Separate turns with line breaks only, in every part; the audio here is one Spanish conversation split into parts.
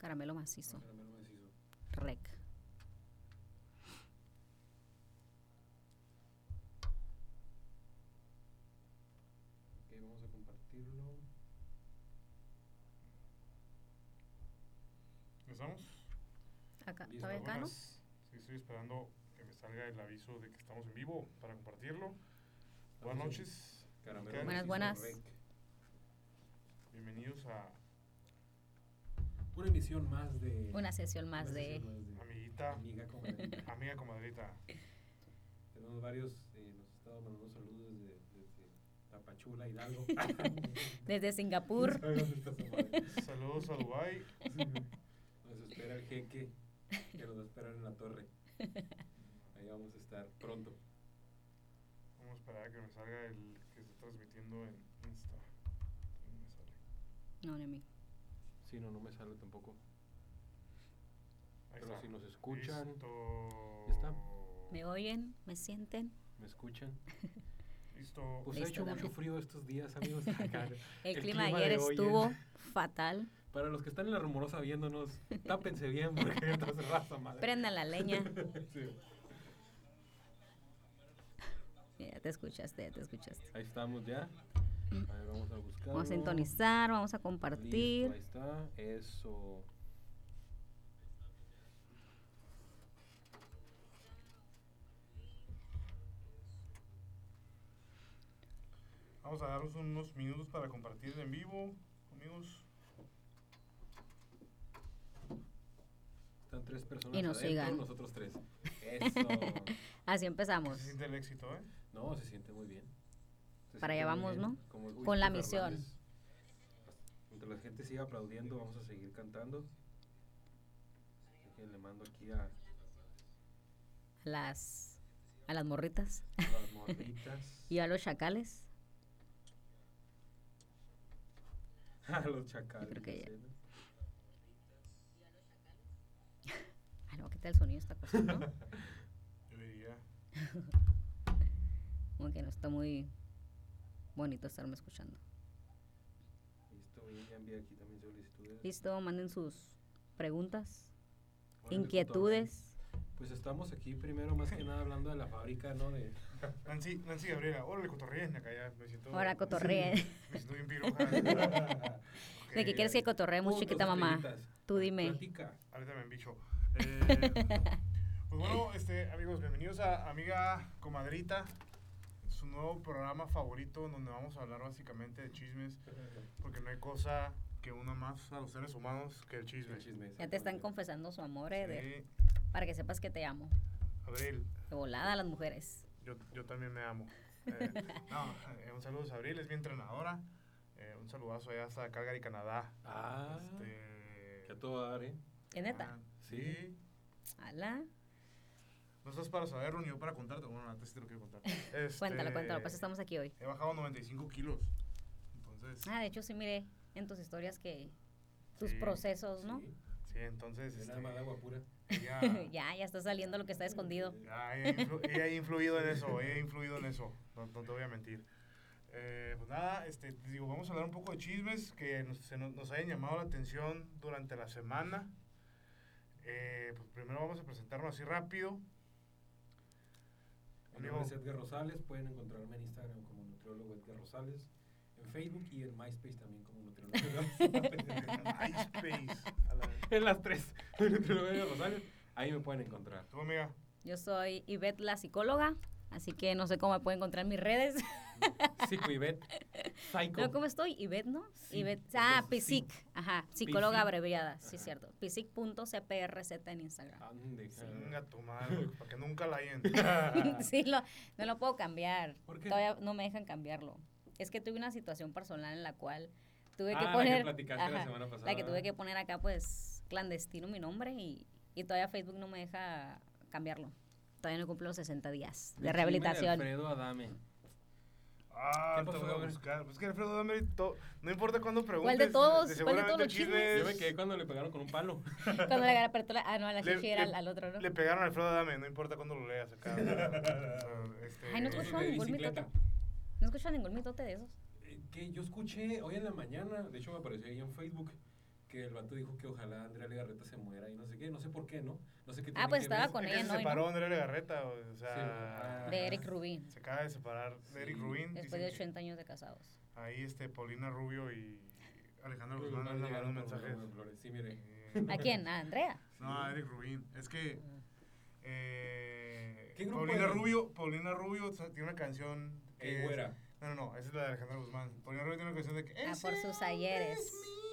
Caramelo macizo.
Caramelo macizo.
Rec.
Ok, vamos a compartirlo.
¿Empezamos?
Acá, ¿Todavía acá, no?
Sí, estoy esperando que me salga el aviso de que estamos en vivo para compartirlo. Buenas noches.
Caramelo
Buenas, buenas.
rec.
Bienvenidos a
Una emisión más de.
Una sesión más
una
de...
sesión más
amiguita,
Amiga comadrita.
amiga comadrita.
Tenemos varios, eh, nos estado mandando saludos desde, desde Tapachula, Hidalgo.
Desde Singapur.
Saludos a Dubai.
Nos espera el jeque que nos va a esperar en la torre. Ahí vamos a estar pronto.
Vamos a esperar a que me salga el que está transmitiendo en Insta. No.
No.
Sí, no, no me sale tampoco.
Ahí
Pero
está.
si nos escuchan,
Listo.
Ya está.
¿Me oyen? ¿Me sienten?
¿Me escuchan?
Listo.
Pues ha
Listo,
hecho mucho frío estos días, amigos.
El,
El
clima
clima
ayer
hoy
estuvo
es-
fatal.
Para los que están en la rumorosa viéndonos, tápense bien porque entonces raza madre.
Prendan la leña.
Sí.
Ya te escuchaste, ya te escuchaste.
Ahí estamos ya. A ver, vamos a buscar.
Vamos a sintonizar, vamos a compartir.
ahí está. Eso.
Vamos a daros unos minutos para compartir en vivo, amigos.
Están tres personas
Y nos
adentro,
sigan.
nosotros tres. Eso.
Así empezamos.
se siente el éxito, ¿eh?
No, se siente muy bien.
Para allá vamos,
bien.
¿no? Con la misión.
Mientras la gente siga aplaudiendo, vamos a seguir cantando. Le mando aquí a,
las, a las morritas
a las morritas.
y a los chacales.
a los chacales.
creo que
ya sé, ¿no?
Ay, no, ¿qué tal el sonido esta cosa, no?
Yo diría.
Como que no está muy bonito estarme escuchando.
Listo, ya envié aquí también solicitudes.
Listo, manden sus preguntas,
Órale,
inquietudes.
Pues estamos aquí primero más que nada hablando de la fábrica, ¿no? De,
Nancy, Nancy Gabriela, órale, cotorreen acá ya. Me siento.
Ahora cotorreen.
Me siento bien piroja.
¿De qué quieres que cotorreemos, chiquita mamá?
estrellitas.
Tú dime.
Platica.
Ahorita me bicho. Eh, pues bueno, este, amigos, bienvenidos a Amiga Comadrita, su nuevo programa favorito en donde vamos a hablar básicamente de chismes, porque no hay cosa que una más a los seres humanos que el chisme.
El chisme,
Ya te están confesando su amor, Eder,
Sí,
para que sepas que te amo.
Abril,
De volada a las mujeres.
yo, yo también me amo. Eh, no, eh, un saludo a Abril, es mi entrenadora. Eh, un saludazo allá hasta Calgary, Canadá.
Ah,
Este,
que a todo dar, ¿eh?
¿Es neta?
ah,
Sí.
sí. No estás para saberlo ni yo para contarte. Bueno, antes sí te lo quiero contar. Este,
Cuéntalo, cuéntalo, pues estamos aquí hoy.
He bajado 95 kilos. Entonces,
Ah, de hecho sí miré en tus historias que tus
Sí,
procesos, ¿no?
Sí.
sí, entonces. Este,
nada más agua pura.
ella,
ya, ya está saliendo lo que está escondido.
ya, ella, influ- ella ha influido en eso. Ella ha influido en eso. No, no te voy a mentir. Eh, pues nada, este, te digo, vamos a hablar un poco de chismes que nos, se nos, nos hayan llamado la atención durante la semana. Eh, pues primero vamos a presentarnos así rápido.
Mi nombre es Edgar Rosales, pueden encontrarme en Instagram como nutriólogo Edgar Rosales, en Facebook y en MySpace también como nutriólogo Edgar Rosales.
MySpace. A la-
en las tres, nutriólogo Edgar Rosales, ahí me pueden encontrar.
¿Tú, amiga?
Yo soy Ivette la psicóloga, así que no sé cómo me pueden encontrar en mis redes.
Psicoibet, Psycho.
¿No, ¿Cómo estoy? Ivette, ¿no?
Sí,
Ivette. Ah,
sí.
Psic. Ajá, psicóloga
Psic.
abreviada, sí,
Ajá.
cierto. Psic.cprz en Instagram.
Ande,
Venga, tu madre, para que nunca la hayan.
sí, lo, no lo puedo cambiar.
¿Por qué?
Todavía no me dejan cambiarlo. Es que tuve una situación personal en la cual tuve que
Ah, la que
poner.
platicaste la semana pasada.
la que tuve que poner acá, pues, clandestino mi nombre y, y todavía Facebook no me deja cambiarlo. Todavía no cumplo los 60 días de rehabilitación.
de Alfredo Adame.
Ah,
¿Qué
te voy a buscar. Pues que Alfredo Dahmer, to- no importa cuándo preguntes.
¿Cuál de todos? ¿Cuál de todos los chismes?
Yo me quedé cuando le pegaron con un palo.
Cuando le la, ah, no, la chichi era
le-
al, al otro, ¿no?
Le pegaron a Alfredo Dame, no importa cuándo lo leas acá. Sea, este,
Ay, no
de
ningún
bicicleta.
mitote. No escucho ningún mitote de esos.
Eh, Que yo escuché hoy en la mañana, de hecho me apareció ahí en Facebook, que el vato dijo que ojalá Andrea Legarreta se muera y no sé qué, no sé por qué, ¿no? No sé qué
Ah, pues
que
estaba
ver.
con
Es
ella,
que
¿no?
se
¿Y
separó
no?
Andrea Legarreta, o sea...
Sí,
De Eric Rubin.
Se acaba de separar de Eric
Sí.
Rubin.
Después de
que
80 años de casados.
Ahí este, Paulina Rubio y Alejandro
Pues,
Guzmán mandando
por
mensajes.
Sí, mire.
Eh,
¿A quién? ¿A Andrea?
No, a Eric Rubin. Es que eh,
¿Qué grupo
Paulina? Rubio, Paulina Rubio o sea, tiene una canción que
Ey,
es-. No, no, no, esa es la de Alejandro Guzmán. Paulina Rubio tiene una canción de que
Ah,
"Ese
por sus ayeres.
es mío",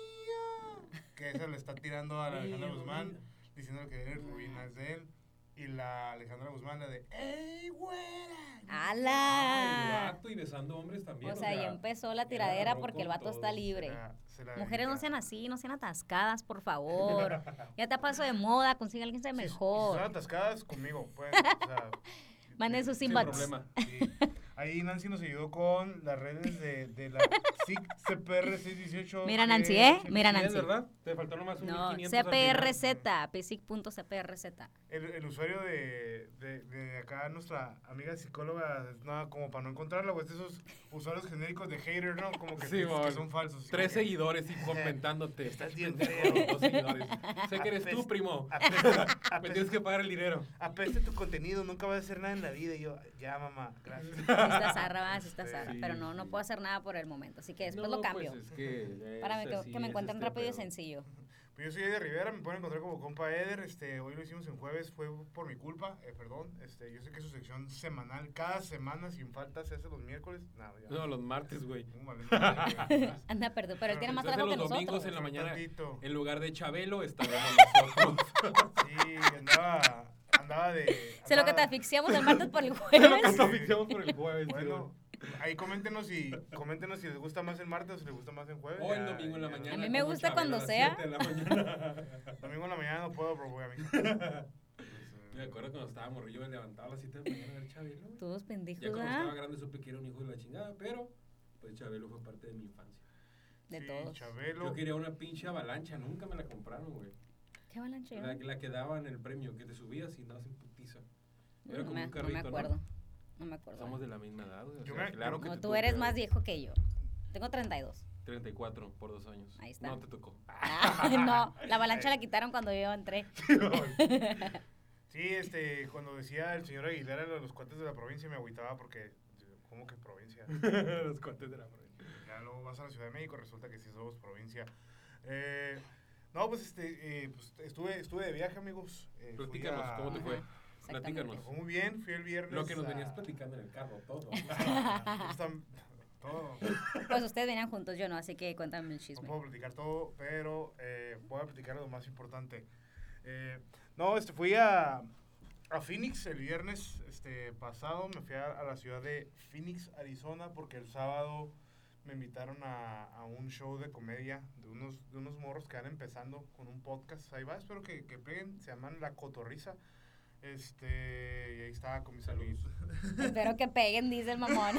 Que esa le está tirando a la Alejandra Guzmán diciendo que Eric Rubin es de él. Y la Alejandra Guzmán la de ¡Ey, güera!
Ah, vato y besando hombres también.
O sea, ya empezó la tiradera porque el vato está libre.
Se la- se la
Mujeres no sean así, no sean atascadas, por favor. Ya te paso de moda, consigue a alguien que sea
Si- Si
mejor.
son atascadas conmigo, pues. O sea,
Manden sus
Sin
inbox.
problema.
Ahí Nancy nos ayudó con las redes de, de la SIC CPR 618.
Mira, Nancy, ¿eh? Mira, Nancy.
verdad. Te faltó nomás un
No,
1500 al final.
CPRZ, psic.cprz.
El, el usuario de, de, de acá, nuestra amiga psicóloga, es nada como para no encontrarla, pues esos usuarios genéricos de hater, ¿no? Como que,
Sí,
que
mon.
son falsos.
Tres
que,
seguidores y comentándote.
Estás bien.
Dos seguidores. Sé que eres tú, primo. Me tienes que pagar el dinero.
apesta tu contenido, nunca vas a hacer nada en la vida. Y yo, ya, mamá, gracias.
Está zarra, va, sí está
Sí,
zarra.
sí,
Pero no, no puedo hacer nada por el momento. Así que después
No,
lo cambio.
Pues es que
para
es
que,
así,
que me encuentren
este
rápido y sencillo.
Pues yo soy de Rivera, me pueden encontrar como compa Eder. Este, hoy lo hicimos en jueves, fue por mi culpa, eh, perdón. Este, yo sé que es su sección semanal, cada semana sin falta se hace los miércoles. No, ya.
No, los martes, güey.
Anda, perdón, pero él tiene más trabajo que
los domingos
nosotros.
en la mañana. En lugar de Chabelo, estábamos nosotros.
Sí, andaba, andaba de.
Sé lo que te
andaba-
asfixiamos el martes por el
Lo
jueves.
que oficiamos por el jueves.
Bueno, ahí coméntenos si, coméntenos si les gusta más el martes o si les gusta más el jueves.
O el
Ya-
domingo en la
ya-
mañana.
A mí me gusta cuando sea.
Domingo en la mañana no puedo, pero voy a mí.
Me acuerdo cuando estaba morrillo, me levantaba a las 7 de la mañana a ver Chabelo. güey.
Todos
Ya
pendejos,
cuando estaba grande supe que era un hijo de la chingada, pero pues Chabelo fue parte de mi infancia.
De
Sí,
todos.
Chabelo.
Yo quería una pinche avalancha, nunca me la compraron, güey.
¿Qué avalancha?
La, la que daban el premio, que te subías y andabas en putiza. Era
No
como
me,
un
no me
carrito,
acuerdo. No me acuerdo.
Somos de la misma edad, güey. o
Yo
sea,
me-
claro que
No, tú eres
que
más viejo que yo. Tengo 32.
34 por dos años.
Ahí está.
No te tocó.
Ah, no, la avalancha la quitaron cuando yo entré.
Sí, este, cuando decía el señor Aguilera los cuates de la provincia me agüitaba porque, ¿cómo que provincia?
Los cuates de la provincia.
Ya luego vas a la Ciudad de México, resulta que sí somos provincia. Eh, no, pues, este, eh, pues estuve, estuve de viaje, amigos. Eh,
Platícanos,
a-
¿cómo te fue? Platícanos.
Muy bien, fui el viernes.
Lo que nos
a-
venías platicando en el carro, todo.
Todo.
Pues ustedes venían juntos, yo no, así que cuéntame el
No
chisme.
puedo platicar todo, pero eh, voy a platicar lo más importante. Eh, no, este, fui a, a Phoenix el viernes este, pasado. Me fui a, a la ciudad de Phoenix, Arizona, porque el sábado me invitaron a, a un show de comedia de unos, de unos morros que van empezando con un podcast. Ahí va, espero que, que peguen. Se llaman La Cotorriza. Este, y ahí estaba con mis
Saludos.
amigos.
Espero que peguen, dice el mamón.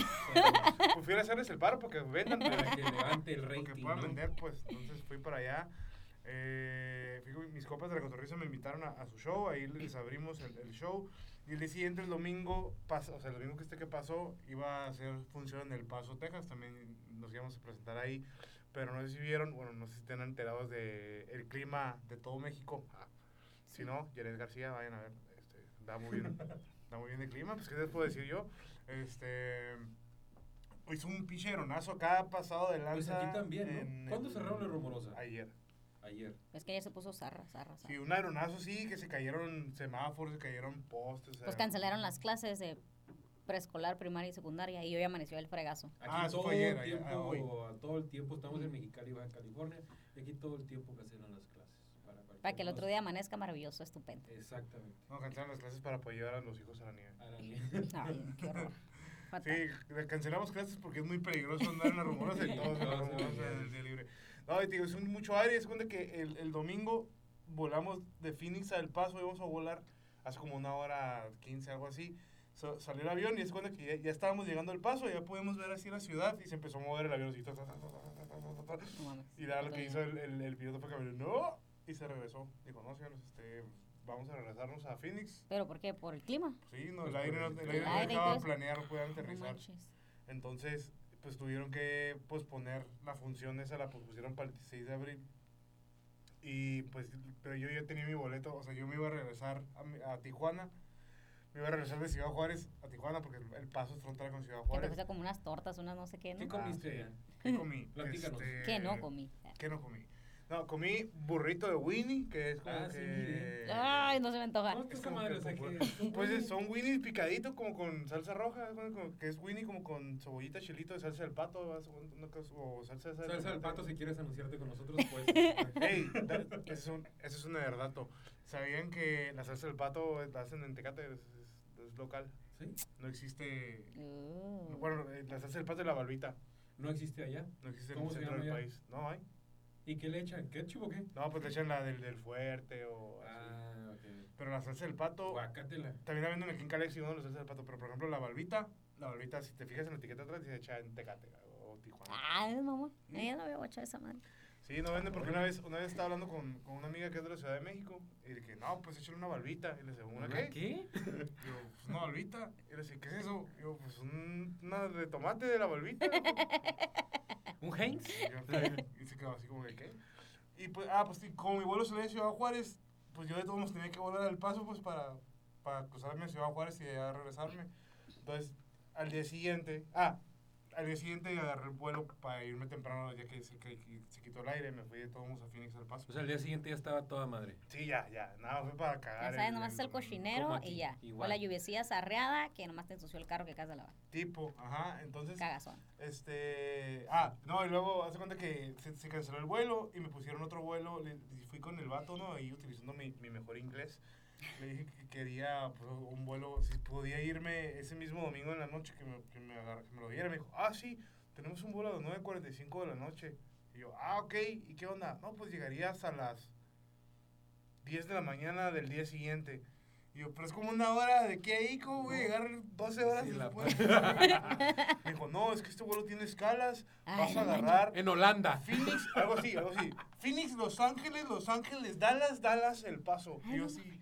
Pues fui a hacerles el paro porque vendan.
Para que levante el
Porque puedan
¿no?
vender, pues. Entonces fui para allá. Eh, mis copas de la cotorriza me invitaron a, a su show. Ahí les abrimos el, el show. Y el día siguiente, el domingo, pas- o sea, el domingo que este que pasó, iba a hacer función en El Paso, Texas. También nos íbamos a presentar ahí. Pero no sé si vieron, bueno, no sé si estén enterados de el clima de todo México. Ah, Si no, Jared García, vayan a ver. Este, da muy bien. da muy bien el clima. Pues, ¿qué les puedo decir yo? Este. Hizo un pinche aeronazo acá pasado de
Pues
lanza.
aquí también, ¿no? ¿Cuándo cerraron la rumorosa?
Ayer.
Ayer.
Es que ya se puso zarra, zarra, zarra.
Sí, un aeronazo sí, que se cayeron semáforos, se cayeron postes.
Pues cancelaron las clases de preescolar, primaria y secundaria y hoy amaneció el fregazo.
Aquí
Ah, eso
todo
fue ayer,
el
ayer,
tiempo,
ah, hoy.
a todo el tiempo estamos en Mexicali, Baja California, y aquí todo el tiempo cancelan las clases. Para,
Para que el otro día amanezca maravilloso, estupendo.
Exactamente.
No, cancelaron las clases para apoyar a los hijos a la nieve.
A la nieve.
Ay, qué horror. Fatal.
Sí, cancelamos clases porque es muy peligroso andar en la rumorosa y
Sí,
todos en la
todos en
rumorosa
la
en el
nieve.
día libre. No, y te digo, es un, mucho aire. Es cuando que el, el domingo volamos de Phoenix a El Paso, íbamos a volar hace como una hora, 15, algo así. So, salió el avión y es cuando que ya, ya, estábamos llegando al paso, ya pudimos ver así la ciudad y se empezó a mover el avión. Ta, ta, ta, y nada, lo que hizo el, el, el piloto fue que no, y se regresó. Dijo, no, señores, este, vamos a regresarnos a Phoenix.
¿Pero por qué? ¿Por el clima?
Sí, no, el aire no, el aire no dejaba no podían aterrizar. Entonces, pues tuvieron que posponer la función esa, la pospusieron para el 16 de abril. Y pues, pero yo ya tenía mi boleto, o sea, yo me iba a regresar a, mi- a Tijuana. Me iba a regresar de Ciudad Juárez a Tijuana porque el, el paso es frontera con Ciudad
Que te
Juárez.
como unas tortas, unas no sé qué, ¿no?
¿Qué comiste allá?
¿Qué comí?
Platícanos.
Este,
¿Qué no comí?
¿Qué no comí? No, comí burrito de Winnie, que es como
Ah,
que...
Ay, no se me antoja.
No,
Es como
madre,
que
o sea,
popular.
que-
Pues es- son Winnies picaditos como con salsa roja, como que es Winnie como con cebollita, chilito de salsa del pato, ¿vas? una cosa- o salsa, de
Salsa del pato, si quieres anunciarte con nosotros, pues.
Ey, ese es un, ese es un dato. ¿Sabían que la salsa del pato la hacen en Tecate? Es, es- es local.
¿Sí?
No existe...
Uh.
Bueno, eh, la salsa del pato y la balbita.
No existe allá.
No existe en
¿Cómo
el centro del
allá?
país. No hay.
¿Y qué le echan? ¿Ketchup o qué?
No, pues le echan la del, del fuerte o así.
Ah, ok.
Pero la salsa del pato...
Guacátela.
También la venden aquí en Calex y uno la salsa del pato. Pero, por ejemplo, la balbita... La balbita, si te fijas en la etiqueta atrás, dice hecha en Tecate o Tijuana.
Ay, mamá. Ella no había guachado esa madre.
Sí, no venden porque una vez, una vez estaba hablando con, con una amiga que es de la Ciudad de México y dije, no, pues échale una balbita. Y le decía, ¿una
¿Una
qué?
qué?
Yo, pues una balbita. Y le decía, ¿qué es eso? Y yo, pues un, una de tomate de la balbita.
¿Un Heinz?
Y, se quedó así como que, ¿qué? Y pues, ah, pues como mi vuelo salía de Ciudad Juárez, pues yo de todos modos tenía que volar al paso, pues para, para cruzarme a Ciudad Juárez y regresarme. Entonces, al día siguiente, ah, al día siguiente agarré el vuelo para irme temprano, ya que se, que- que se quitó el aire, me fui de todos a Phoenix al paso.
O sea, al día siguiente ya estaba toda madre.
Sí, ya, ya, nada, fue para
Ya
cagar.
sabes, nomás es el
como
cochinero y ya.
igual.
O la lluviecilla sarreada que nomás te ensució el carro que acabas de lavar.
Tipo, ajá, entonces...
Cagazón.
Este. Ah, no, y luego hace cuenta que se, se canceló el vuelo y me pusieron otro vuelo. le- y fui con el vato, ¿no? Ahí utilizando mi, mi mejor inglés. Le dije que quería pues, un vuelo, si podía irme ese mismo domingo en la noche que me, que me, agar- que me lo diera. Me dijo, ah, sí, tenemos un vuelo a las 9.45 de la noche. Y yo, ah, ok, ¿y qué onda? No, pues llegarías a las 10 de la mañana del día siguiente. Y yo, pero es como una hora de qué ahí, ¿cómo voy a llegar 12 horas
Sí, la
después? Me dijo, no, es que este vuelo tiene escalas,
Ay,
vas a agarrar
En Holanda.
Phoenix, algo así, algo así. Phoenix, Los Ángeles, Los Ángeles, Dallas, Dallas, El Paso. Y yo uy,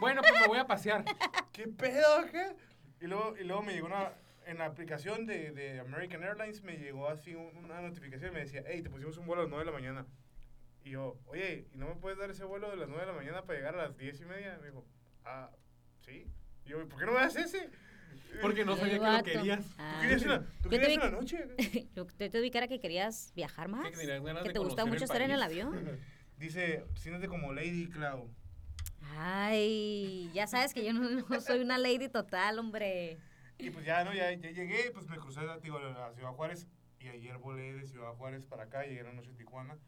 Bueno, pues me voy a pasear.
¿qué pedo, qué? Y luego, y luego me llegó una, en la aplicación de, de American Airlines me llegó así un- una notificación y me decía, hey, te pusimos un vuelo a las 9 de la mañana. Y yo, oye, ¿y no me puedes dar ese vuelo de las 9 de la mañana para llegar a las 10 y media? Me dijo, ah, ¿sí? Y yo, ¿por qué no me das ese?
Porque no sabía que lo querías.
¿Tú
Ah.
querías en la, tú querías
te
la noche?
Yo te, te ubicara que querías viajar más.
Que
Que te gusta mucho estar en el avión.
Dice, siéntate como Lady Cloud.
Ay, ya sabes que yo no, no soy una lady total, hombre.
Y pues ya, ¿no? Ya, ya llegué, pues me crucé digo, a Ciudad Juárez y ayer volé de Ciudad Juárez para acá, llegué en la noche a Tijuana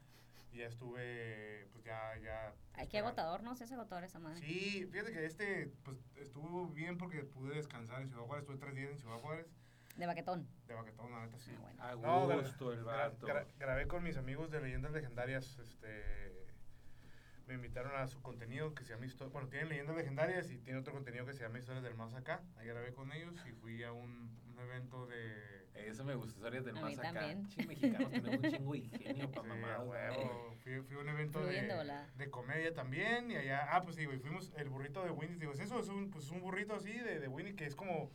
y ya estuve, pues ya, ya...
Ay, qué agotador, ¿no? Sí, es agotador esa madre.
Sí, fíjate que este, pues estuvo bien porque pude descansar en Ciudad Juárez, estuve tres días en Ciudad Juárez,
De baquetón.
de vaquetón, la neta sí.
Ah, bueno.
A
No, gra-
gusto el
gra-
vato.
gra- grabé con mis amigos de Leyendas Legendarias, este... Me invitaron a su contenido que se llama Histo- Bueno, tienen leyendas legendarias y tiene otro contenido que se llama Historias del Más Acá. Ahí grabé con ellos y fui a un, un evento de,
Eso me gusta, historias del
A
más
mí
acá.
también.
Che, mexicanos tenemos un chingo de ingenio para
Sí, huevo. Fui, fui a un evento
de
de, comedia también y allá, ah, pues sí, güey, fuimos el burrito de Winnie, digo, es eso, es un, pues un burrito así de, de Winnie que es como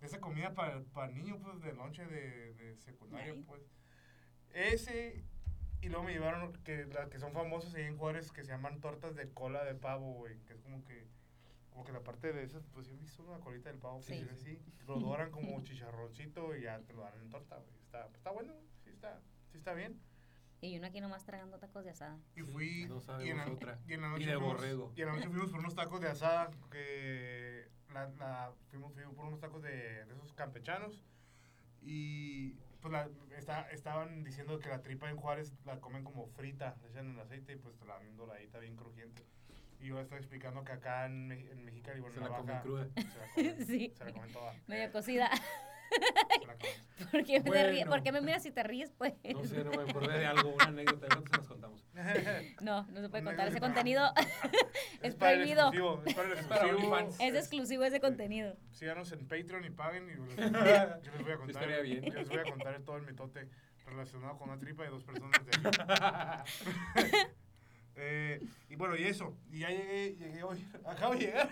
esa comida para, para niños, pues, de noche de, de secundaria,
Ahí.
pues. Ese, y luego me llevaron, que, las que son famosas ahí en Juárez, que se llaman tortas de cola de pavo, güey, que es como que, como que la parte de esas, pues, ¿sí ¿has visto una colita del pavo?
Sí.
Pues, es así, lo doran como chicharroncito y ya te lo dan en torta, güey, está, está bueno, sí está, sí está bien.
Y uno aquí nomás tragando tacos de asada.
Y fui.
no
y, en la,
otra.
y en la
Y
noche
de
fuimos,
borrego.
Y en la noche fuimos por unos tacos de asada. Que la, la, fuimos, fuimos por unos tacos de, de esos campechanos. Y pues la, está, estaban diciendo que la tripa en Juárez la comen como frita, le echan el aceite y pues te la dan doradita bien crujiente. Y yo estaba explicando que acá en, en Mexicali, bueno,
Se
en
la
la
comen
baja,
cruda.
Se la comen,
Sí.
se la comen toda.
Medio cocida. ¿Por qué, me
Bueno.
ríes? ¿Por qué me miras y te ríes, pues?
No sé, no me acordé de algo, una anécdota. ¿Cuántos se las contamos?
No, no se puede
No,
contar.
no
Ese
se-
contenido es prohibido.
exclusivo, Es para el
Es para
exclusivo.
Es ese contenido.
síganos en Patreon y paguen y yo les, yo les voy a contar.
Estaría bien.
Yo les voy a contar todo el mitote relacionado con una tripa de dos personas de aquí. Eh, y bueno, y eso. Y ya llegué, llegué hoy. Acabo de llegar.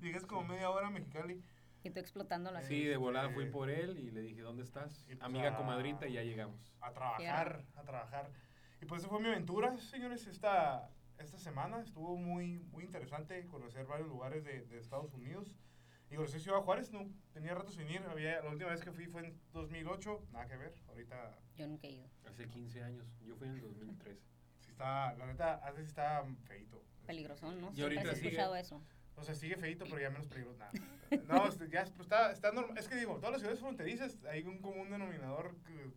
llegué hace como media hora a Mexicali.
Y tú explotándolo así.
Sí, de volada fui por él y le dije, ¿dónde estás?
Y pues
Amiga
a-
comadrita y ya llegamos.
A trabajar, a trabajar. Y pues esa fue mi aventura, señores, esta, esta semana. Estuvo muy, muy interesante conocer varios lugares de, de Estados Unidos. Y conocí Ciudad Juárez, no, tenía rato sin ir. Había, la última vez que fui fue en 2008, nada que ver. Ahorita
Yo nunca he ido.
Hace 15 años. Yo fui en el 2003.
sí está, la neta, antes está feito.
Peligroso, ¿no?
Y
Siempre
ahorita
he
sigue-
escuchado eso.
O sea, sigue feito, pero ya menos peligroso. Nada. No, ya pues, está, está normal. Es que digo, todas las ciudades fronterizas hay un común denominador que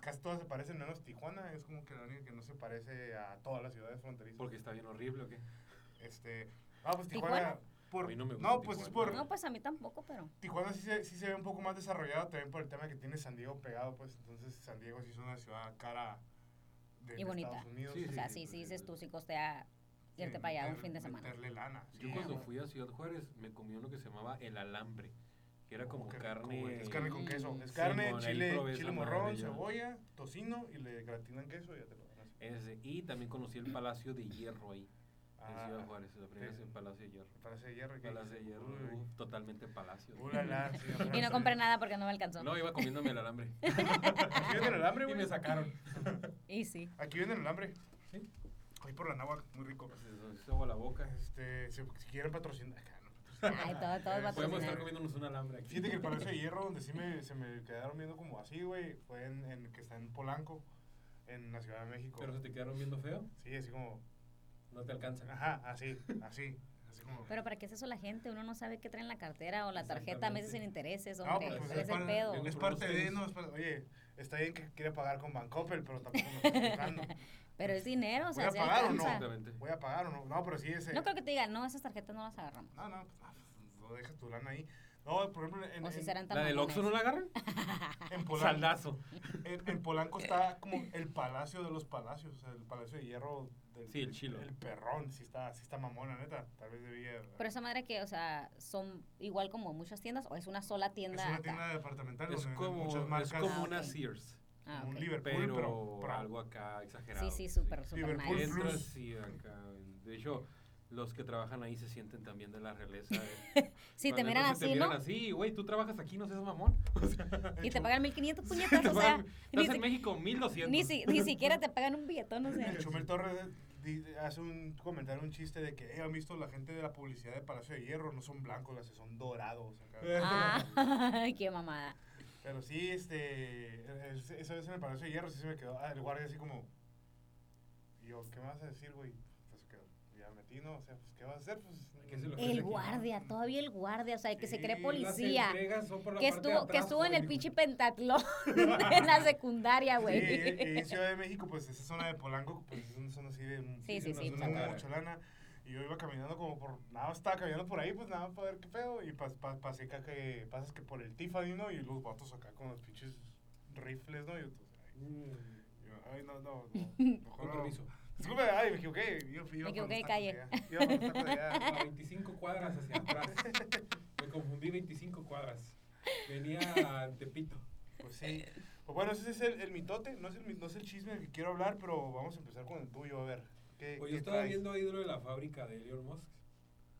casi todas se parecen, menos Tijuana. Es como que la única que no se parece a todas las ciudades fronterizas.
Porque está bien horrible o qué.
Este, ah, pues Tijuana.
¿Tijuana?
Por,
A mí no me gusta
no, pues es por.
No, pues a mí tampoco, pero.
Tijuana sí se, sí se ve un poco más desarrollado también por el tema que tiene San Diego pegado, pues. Entonces, San Diego sí es una ciudad cara de,
Y
de
bonita.
Estados Unidos.
Sí,
o sea,
sí,
sí,
sí,
sí dices
sí.
tú, sí costea irte para allá un fin de semana.
Meterle lana.
Yo
sí.
cuando fui a Ciudad Juárez me comí uno que se llamaba el alambre. Que era como
rico,
carne.
güey. Es carne con queso. Es carne,
ahí
chile, chile morrón,
yo.
cebolla, tocino y le gratinan queso y ya te lo.
Ese. Y también conocí el Palacio de Hierro ahí. en
Ah,
Ciudad Juárez. La primera
sí.
vez en Palacio de Hierro.
Palacio de hierro. ¿qué
Palacio de? Hierro.
Uy.
totalmente palacio.
Ulala, sí,
Y no compré nada porque no me alcanzó.
No, iba comiéndome el alambre.
Aquí venden el hambre,
y
güey.
me sacaron.
Y sí.
Aquí venden el hambre. Ahí por la náhuac, muy rico.
Se hago la boca.
Este, si, si quieren patrocinar. acá, no patrocinar.
Ay, todo, todo
Eh,
es
Podemos estar comiéndonos un alambre aquí.
Fíjate que el Palacio de Hierro, donde sí me, se me quedaron viendo como así, güey, fue en, en- que está en Polanco, en la Ciudad de México.
Pero se te quedaron viendo feo.
Sí, así como,
No te alcanza.
ajá, así, así, así como.
Pero ¿para qué es eso la gente? Uno no sabe qué trae en la cartera o la tarjeta a meses sin intereses,
No,
hombre.
pues, pues,
¿Cuál es el pedo?
Es parte de, no, es parte- oye, está bien que quiere pagar con Bancoppel, pero tampoco me está explicando.
Pero es dinero, o
¿Voy
sea,
a
se
pagar o no? ¿Voy a pagar o no? No, pero sí ese.
No creo que te digan, no, esas tarjetas no las agarramos.
No, no, pues, no, pues, dejas tu lana ahí. No, por ejemplo, en,
O si
en-
serán tan
¿La del. Oxxo no la agarran?
en Polanco,
Saldazo.
en, en Polanco está como el palacio de los palacios, o sea, el palacio de hierro. Del,
Sí, el chilo.
El perrón, sí está, sí está mamón, la neta. Tal vez debía.
Pero esa madre que, o sea, son igual como muchas tiendas o es una sola
es
tienda
una
acá?
tienda departamental
Es como,
muchas
es como
Ah,
una. Sears.
Ah,
un
ok.
Liverpool,
Pero,
pero, pero-
algo acá exagerado.
Sí, sí, súper, súper
Liverpool
nice.
Entras y acá. De hecho, los que trabajan ahí se sienten también de la realeza. eh.
Sí, te miran así,
te
¿no?
miran así, güey, tú trabajas aquí, no seas mamón. O sea,
Y te pagan 1500
te
puñetas, o sea,
pagan-
ni,
estás en
si-
México, 1200.
ni, si- ni siquiera te pagan un billetón, o sea.
El Chumel Torres hace un comentario, un chiste de que eh, han visto la gente de la publicidad de Palacio de Hierro, no son blancos, las son dorados. acá.
Ah, qué mamada.
Pero sí, este, es- esa vez en el Palacio de Hierro sí se me quedó, ah, el guardia así como, y yo, ¿qué me vas a decir, güey? Pues que ya me metí, ¿no? O sea, pues, ¿qué vas a hacer? Pues,
¿Qué se le ofrece
El
aquí?
guardia, todavía el guardia, o sea, el que se cree
Sí,
policía.
Las entregas son por la
Que estuvo, que estuvo en el pinche pentatlón en la secundaria,
Sí,
güey.
y en Ciudad de México, pues esa zona de Polanco, pues es una zona así de
Sí, sí, sí,
lana. Y yo iba caminando como por, nada, más estaba caminando por ahí, pues nada, más para ver qué pedo. Y pas, pas- pasé acá que, pasas que por el Tiffany, ¿no? Y los vatos acá con los pinches rifles, ¿no? Y yo, pues, ay,
Mm,
yo, ay, no, no, no. mejor no.
permiso.
Disculpe, ay, me equivoqué. Yo,
Me equivoqué de calle.
Iba.
A 25 cuadras hacia atrás. Me confundí 25 cuadras. Venía a Tepito.
Pues sí. Pues bueno, ese es el, el mitote, no es el, no es el chisme del que quiero hablar, pero vamos a empezar con el tuyo, a ver. ¿Qué,
Pues
qué
yo estaba
traes?
viendo ahí lo de la fábrica de Elon Musk,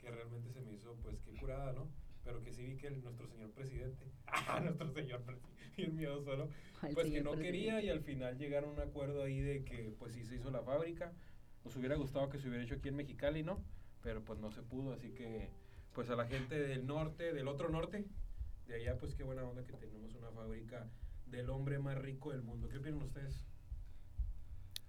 que realmente se me hizo, pues, qué curada, ¿no? Pero que sí vi que el- nuestro señor presidente, ah, nuestro señor presidente, bien miedo solo, pues que no
presidente.
quería y al final llegaron a un acuerdo ahí de que, pues, sí se hizo la fábrica. Nos hubiera gustado que se hubiera hecho aquí en Mexicali, ¿no? Pero pues no se pudo, así que, pues a la gente del norte, del otro norte, de allá, pues qué buena onda que tenemos una fábrica del hombre más rico del mundo. ¿Qué opinan ustedes?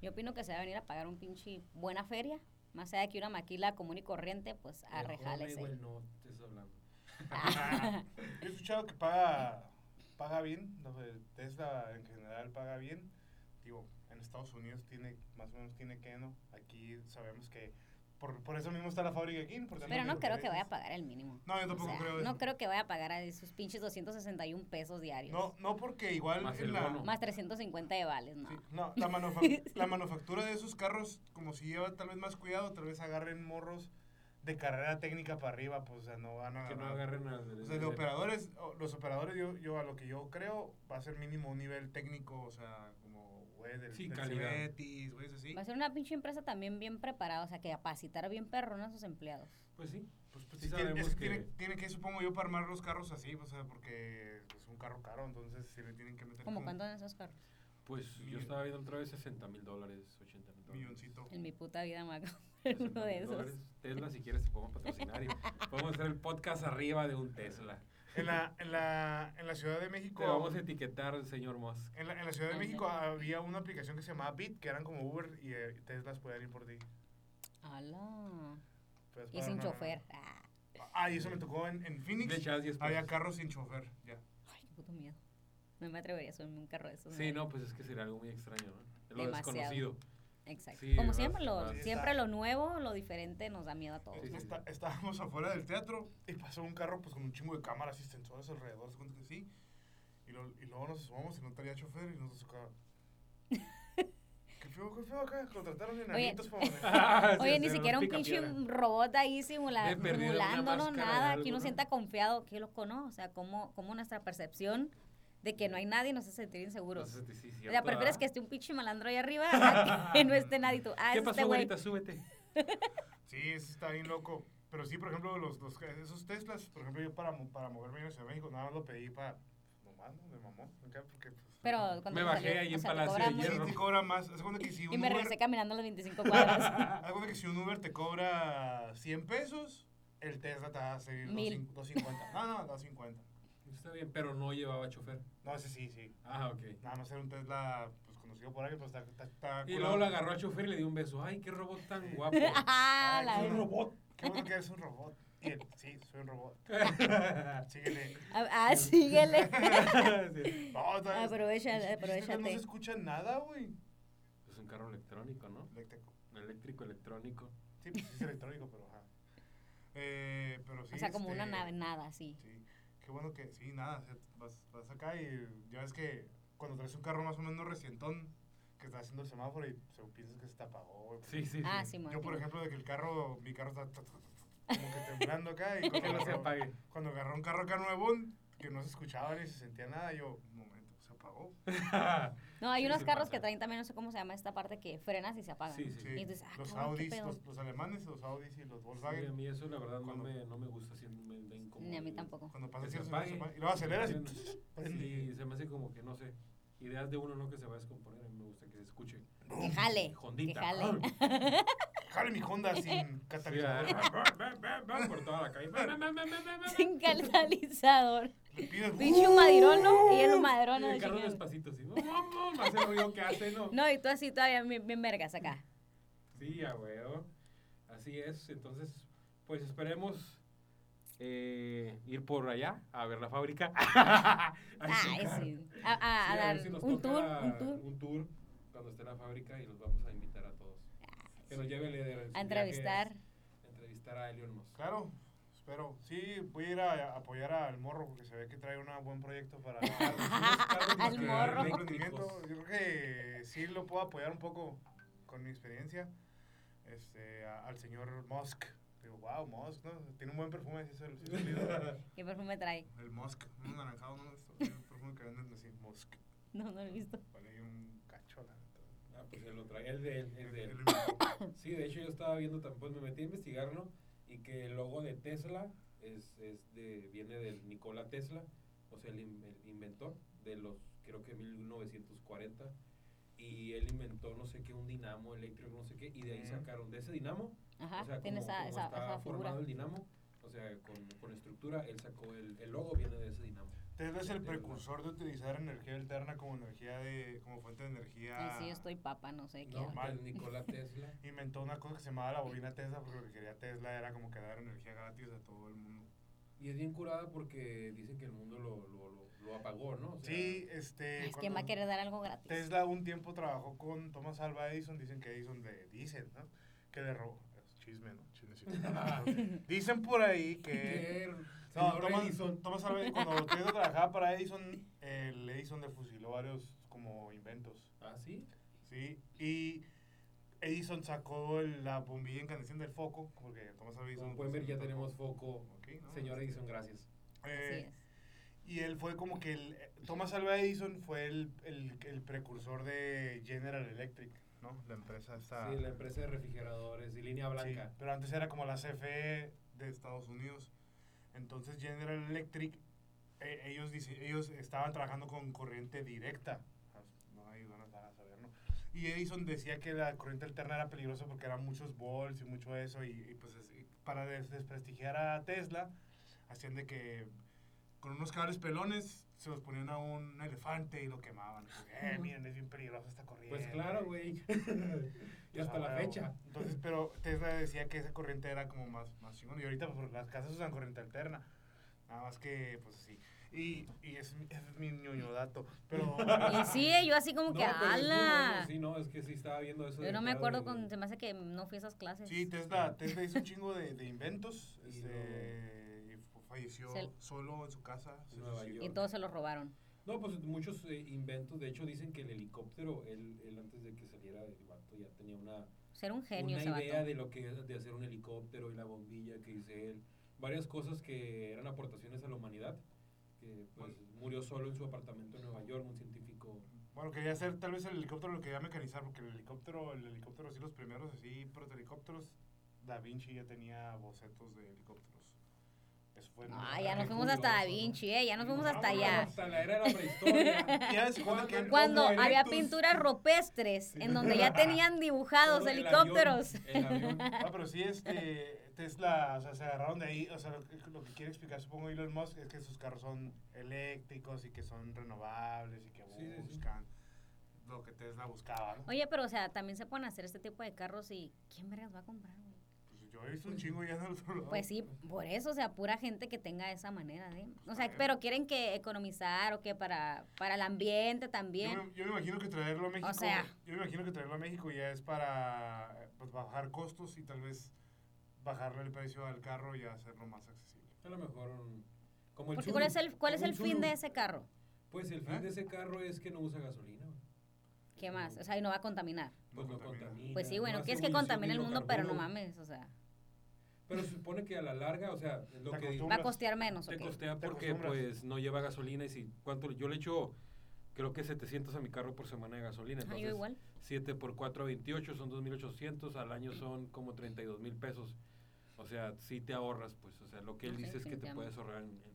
Yo opino que se va a venir a pagar un pinche buena feria. Más allá de que una maquila común y corriente, pues
El
arrejálese.
Honey, güey, no te estás hablando.
Yo he escuchado que paga, paga bien, no sé, Tesla en general paga bien. Digo, en Estados Unidos tiene, más o menos tiene que, ¿no? Aquí sabemos que, por, por eso mismo está la fábrica aquí. por temas
Pero no creo que vaya a pagar el mínimo.
No, yo
O
tampoco
sea,
creo
no
eso.
creo que vaya a pagar a esos pinches 261 pesos diarios.
No, no porque igual
Más
en la.
Más 350 de vales, no.
Sí, no, la, manufa- la manufactura de esos carros, como si lleva tal vez más cuidado, tal vez agarren morros de carrera técnica para arriba, pues o sea, no van a
Que no agarren.
O sea, de operadores, los operadores, yo, yo a lo que yo creo, va a ser mínimo un nivel técnico, o sea, como, güey, del,
Sí,
del. Cebetis, así.
Va a ser una pinche empresa también bien preparada, o sea, que capacitar bien perrón a sus empleados.
Pues sí.
Pues, pues
Sí sabemos
es que tiene, tiene que, supongo yo, para armar los carros así, o sea, porque es un carro caro, entonces sí le tienen que meter
¿Cómo
como-
cuánto en esos carros?
Pues yo estaba viendo otra vez 60 mil dólares, 80 mil dólares.
Milloncito.
En mi puta vida me acabo
60
uno de esos.
dólares. Tesla, si quieres, te podemos patrocinar y podemos hacer el podcast arriba de un Tesla.
En la, en la, en la Ciudad de México.
Te vamos a etiquetar, señor Musk.
En la, en la Ciudad de México había una aplicación que se llamaba Bit, que eran como Uber y eh, Teslas podían ir por ti.
Ala.
Pues,
Y sin chofer. Ah.
Ah, y eso me tocó en, en Phoenix.
10
Había carros sin chofer, ya.
Ay, qué puto miedo. No me atrevería a subirme un carro de esos.
Sí, no, pues es que sería algo muy extraño, ¿no? Lo
Demasiado.
desconocido.
Exacto.
Sí,
Como siempre, lo, siempre lo nuevo, lo diferente nos da miedo a todos.
Sí, sí.
Está- estábamos afuera del teatro y pasó un carro pues con un chingo de cámaras y sensores alrededor, se cuenta que sí. Y, lo- y luego nos asomamos y no tenía chofer y nos tocaba. ¿Qué feo, qué feo acá? Contrataron enanitos para manejar.
Oye,
Sí,
ni
sí,
siquiera un pinche robot ahí simula,
De perdido una
simulándolo,
máscara de
nada. Aquí uno
¿no?
sienta confiado, qué loco, ¿no? O sea, cómo, cómo nuestra percepción de que no hay nadie nos hace sentir inseguros.
Entonces, sí,
o sea,
cierto,
prefieres
¿ah?
que esté un pinche malandro ahí arriba a que no esté nadie. Tú, ah,
¿Qué pasó,
este
güerita? Súbete.
Sí, eso está bien loco. Pero sí, por ejemplo, los, los, esos Teslas, por ejemplo, yo para, para moverme en Ciudad de México, nada más lo pedí para. Nomás, ¿no? Me mamó. Porque, pues,
Pero cuando
Me bajé
salió,
ahí
o
en Palacio de
cobramos-
Sí,
Hierro.
te cobra más. Que si un
Y me
Uber.
regresé caminando las 25 cuadras.
Haz que si un Uber te cobra 100 pesos, el Tesla te va a
Mil.
250. No, no, 250.
Está bien, pero no llevaba chofer.
No, ese sí, sí.
Ah, ok.
Nada más era un Tesla pues, conocido por ahí, pues está, está, está
Y
curado.
luego lo agarró a chofer y le dio un beso. Ay, qué robot tan guapo.
ah, la
soy un robot. Qué bueno que eres un robot. Y él, sí, soy un robot. Síguele.
Ah, ah, síguele.
Sí.
No,
Aprovecha-
Tesla No se escucha nada, güey.
Es un carro electrónico, ¿no?
Eléctrico.
Eléctrico, electrónico.
Sí, pues sí es electrónico, pero ajá. Eh, pero sí.
O sea, como una
este,
nave, nada, sí.
Sí, qué bueno que, sí, nada, o sea, vas, vas acá y ya ves que cuando traes un carro más o menos recientón, que está haciendo el semáforo y se, piensas que se te apagó.
Sí, sí.
Ah,
sí.
Yo, por ejemplo, de que el carro, mi carro está como que temblando acá y
Que no se
cuando,
apague.
cuando agarré un carro acá nuevo, que no se escuchaba ni se sentía nada, yo, un momento, se apagó.
No, hay
Sí,
unos carros
pasa.
que traen también, no sé cómo se llama esta parte que frenas y se apagan.
Sí,
¿no?
sí.
Sí,
Y entonces, ah,
los
cabrón, ¿qué
Audis, los, los alemanes, los Audis y los
Sí, a
Volkswagen,
mí eso la verdad no
Cuando-
me, no me gusta, sí, me da incómodo.
Ni a mí tampoco.
cuando pasas
Que se
se
apague.
y luego aceleras y.
Sí, se me hace como que, no sé, ideas de uno no que se va a descomponer. A mí me gusta que se escuche.
Que jale, que jale.
Jale mi Honda sin catalizador.
ah, por toda la calle.
Sin catalizador.
Le pides,
Pinche un madirón, ¿no? Y el madirón,
Y
¿no?
el carro despacito, así. No hace el ruido que hace, ¿no?
No, y tú así todavía bien, bien vergas acá.
Sí, a huevo. Así es. Entonces, pues esperemos eh, ir por allá a ver la fábrica. a
Ay,
checar.
sí. A, a- a
Sí,
dar
si
un tour, un tour.
un tour cuando esté la fábrica y los vamos a invitar a todos. Que nos lleve líderes.
A entrevistar.
A entrevistar a Elon Musk.
Claro, espero. Sí, voy a ir a, a apoyar al morro porque se ve que trae un buen proyecto para
Al morro.
el emprendimiento. Yo creo que sí lo puedo apoyar un poco con mi experiencia. Este, a- al señor Musk. Digo, wow, Musk, ¿no? Tiene un buen perfume, sí, sí líder.
¿Qué perfume trae?
El Musk, un anaranjado, ¿no? Tiene un perfume que venden así, Musk.
No, no lo he visto.
Vale, ahí un cacho, la neta.
Ah, pues él lo trae. El de él. El de él. Sí, de hecho yo estaba viendo, tam- pues me metí a investigarlo y que el logo de Tesla es, es de, viene del Nikola Tesla, o sea, el, in- el inventor de los, creo que 1940, y él inventó no sé qué, un dinamo eléctrico, no sé qué, y de ahí sacaron de ese dinamo,
Ajá,
o sea,
tiene
como,
esa,
como
esa,
está
esa figura.
formado el dinamo, o sea, con, con estructura, él sacó el, el logo viene de ese dinamo.
Tesla es el
De
precursor de utilizar energía alterna como energía de, como fuente de energía.
Sí, yo estoy papa, no sé qué.
No,
Normal.
Nikola Tesla.
Inventó una cosa que se llamaba la bobina Tesla porque lo que quería Tesla era como que dar energía gratis a todo el mundo.
Y es bien curada porque dicen que el mundo lo, lo, lo, lo apagó, ¿no? O sea,
Sí, este.
Es que va a querer dar algo gratis.
Tesla un tiempo trabajó con Thomas Alva Edison, dicen que Edison le dicen, ¿no? Que le robó. Chisme, ¿no? Chismecito. dicen por ahí que. No, Thomas,
Edison.
Thomas Alva Edison, cuando trabajaba para Edison, el Edison le fusiló varios como inventos.
¿Ah, sí?
Sí, y Edison sacó el- la bombilla incandescente del foco, porque Thomas Alva Edison.
Como pueden ver, ya tenemos
foco.
foco.
Ok, ¿no?
Señor Edison, gracias.
Así
Eh,
es.
y él fue como que el. Thomas Alva Edison fue el, el, el precursor de General Electric, ¿no? La empresa esta.
Sí, la empresa de refrigeradores y línea
Sí,
blanca.
pero antes era como la CFE de Estados Unidos. Entonces General Electric, eh, ellos, dice- ellos estaban trabajando con corriente directa. No hay una van a saber, ¿no? Y Edison decía que la corriente alterna era peligrosa porque eran muchos volts y mucho eso, y, y pues para des- desprestigiar a Tesla, hacían de que con unos cables pelones se los ponían a un elefante y lo quemaban. Eh, miren, es bien peligrosa esta corriente.
Pues claro, güey. y hasta la
Ah,
fecha.
Entonces, pero Tesla decía que esa corriente era como más, más chingón. Y ahorita pues, las casas usan corriente alterna. Nada más que, pues sí. Y, y es, ese es mi ñoño dato. Pero.
Y sí, yo así como
No,
que,
muy
ala.
bueno, Sí, no, es que sí estaba viendo eso.
Yo no me acuerdo
de-
con, se me hace que no fui a esas clases.
Sí, Tesla, Tesla hizo un chingo de, de inventos. Este, falleció
Se-
solo en su casa. se
Nueva
suicidó.
Y todos se los robaron.
No, pues muchos eh, inventos. De hecho, dicen que el helicóptero, él, él antes de que saliera del vato ya tenía una,
Ser un genio
una idea
vato.
de lo que de hacer un helicóptero y la bombilla que dice él. Varias cosas que eran aportaciones a la humanidad. Que pues murió solo en su apartamento en Nueva York, un científico.
Bueno, quería hacer tal vez el helicóptero lo quería mecanizar, porque el helicóptero, el helicóptero, así los primeros, así, protohelicópteros, Da Vinci ya tenía bocetos de helicópteros. Eso fue.
Ah, ya nos fuimos hasta Da. Vinci, ¿eh? Ya nos fuimos hasta allá.
Hasta la era de la prehistoria.
Cuando había pinturas rupestres en donde ya tenían dibujados
el
helicópteros.
avión, el avión.
No, pero sí, este, Tesla, o sea, se agarraron de ahí, o sea, lo que, lo que quiere explicar, supongo, Elon Musk, es que sus carros son eléctricos y que son renovables y que
Sí, sí, sí.
buscan lo que Tesla buscaba, ¿no?
Oye, pero o sea, también se pueden hacer este tipo de carros y ¿quién vergas va a comprar, güey?
Yo he visto un chingo ya en el otro lado.
Pues sí, por eso, o sea, pura gente que tenga esa manera de... O sea, pero quieren que economizar o que para, para el ambiente
Yo
también.
me, yo me imagino que traerlo a México,
sea.
yo me imagino que traerlo a México ya es para pues, bajar costos y tal vez bajarle el precio al carro y hacerlo más accesible.
A lo mejor. Como el
Porque ¿cuál es el, cuál es el fin de ese carro?
Pues el fin
¿Eh?
de ese carro es que no usa gasolina.
¿Qué más? O sea, y no va a contaminar.
Pues no
No contamina.
contamina.
Pues sí,
no
bueno,
hace
que es que contamina el mundo, pero no mames, o sea,
Pero se supone que a la larga, o sea, lo
Te
que
va a costear menos,
te costea
Te
porque pues no lleva gasolina y si cuánto yo le echo creo que 700 a mi carro por semana de gasolina,
Ah, yo
entonces
igual.
7 por 4 28 son 2800, al año son como 32 mil pesos. O sea, si te ahorras, pues, o sea, lo que él
sí,
dice es que te puedes ahorrar en, en-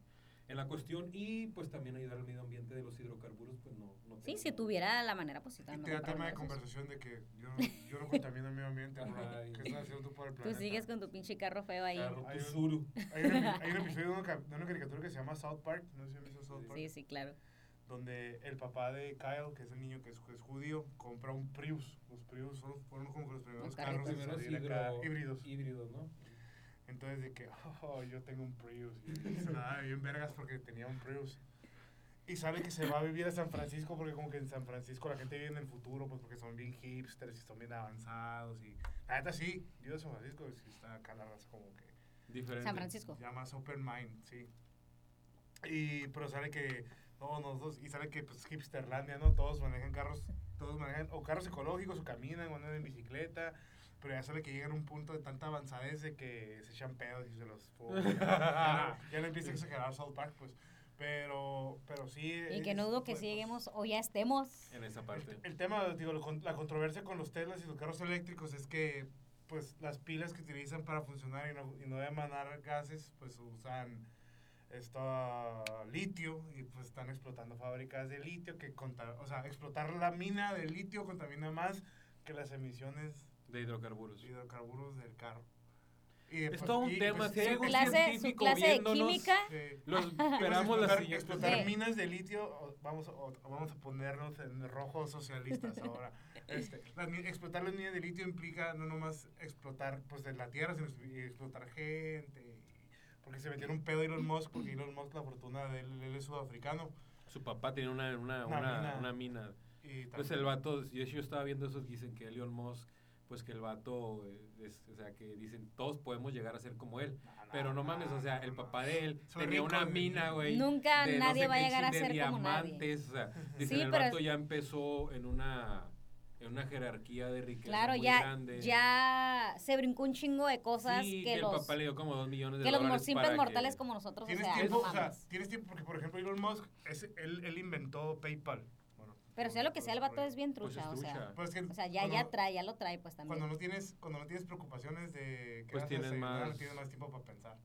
en la cuestión y pues también ayudar al medio ambiente de los hidrocarburos, pues no. no
Sí, si tuviera la manera, pues sí,
Y te da tema de
esos.
conversación de que yo no, yo no contamino el medio ambiente.
Ay.
¿Qué estás haciendo tú por el
Tú
planeta?
sigues con tu pinche carro feo ahí.
Carro,
Hay un-. Hay un, hay un episodio de una, de una caricatura que se llama South Park, no sé si han visto South Park,
Sí, sí, claro.
donde el papá de Kyle, que es el niño que es, que es judío, compra un Prius. Los Prius fueron, fueron como los primeros
Los
carros acá,
hidro-
híbridos.
híbridos, ¿no?
Entonces de que, oh, yo tengo un Prius. Y se la daba bien vergas porque tenía un Prius. Y sabe que se va a vivir a San Francisco porque como que en San Francisco la gente vive en el futuro, pues porque son bien hipsters y son bien avanzados. Y la neta sí, yo de San Francisco sí está acá la raza como que
Diferente.
San Francisco.
ya más open mind, sí. Y, pero sale que, no, nosotros, y sale que, pues, hipsterlandia, ¿no? Todos manejan carros, todos manejan, o carros ecológicos, o caminan, o andan en bicicleta, pero ya sale que llegan a un punto de tanta avanzadez de que se echan pedos y se los fuman. ya, ya no empieza a exagerar South Park, pues, pero, pero sí.
Y que
es-
no dudo que sí lleguemos o ya estemos.
En esa parte.
el, el tema, digo, la controversia con los Teslas y los carros eléctricos es que, pues, las pilas que utilizan para funcionar y no, y no emanar gases, pues, usan esto litio y pues están explotando fábricas de litio que conta, o sea, explotar la mina de litio contamina más que las emisiones
De hidrocarburos.
hidrocarburos del carro. Y,
Es
pues,
todo un
y,
tema,
pues,
si hay algún
clase,
científico
clase de química.
sí.
Los
a
esperamos la
explotar,
siguiente.
explotar
Sí.
minas de litio, vamos, o- o vamos a ponernos en rojo socialistas ahora. Este, explotar las minas de litio implica no nomás explotar pues de la tierra, sino explotar gente. porque se metieron un pedo Elon Musk, porque Elon Musk, la fortuna de él, él es sudafricano.
Su papá tiene una, una,
Una
una,
mina.
una mina.
Y
Pues el vato, yo, yo estaba viendo eso, dicen que Elon Musk, pues que el vato, eh, es- o sea, que dicen, todos podemos llegar a ser como él.
No, no,
Pero no mames, o sea, el papá de él
Soy
tenía
rico
una mina, güey.
Nunca
de no
nadie
sé
va a llegar a ser como nadie.
diamantes, o sea, dicen
Sí,
el vato
es-
ya empezó en una, en una jerarquía de riqueza
Claro,
muy
ya,
grande.
ya se brincó un chingo de cosas
Sí,
que,
el
los,
papá le dio como dos millones de
que los simples mortales
que-
como nosotros, o
¿Tienes
sea,
tiempo? O sea, tienes tiempo porque, por ejemplo, Elon Musk, es, él, él inventó PayPal.
Pero sea lo que sea, el vato es bien
Pues es
trucha, o sea.
trucha.
Pues es que
O sea, ya,
cuando-
ya trae, ya lo trae, pues también.
Cuando no tienes, cuando no tienes preocupaciones de que
Pues tienes más-
tienes más tiempo para pensar.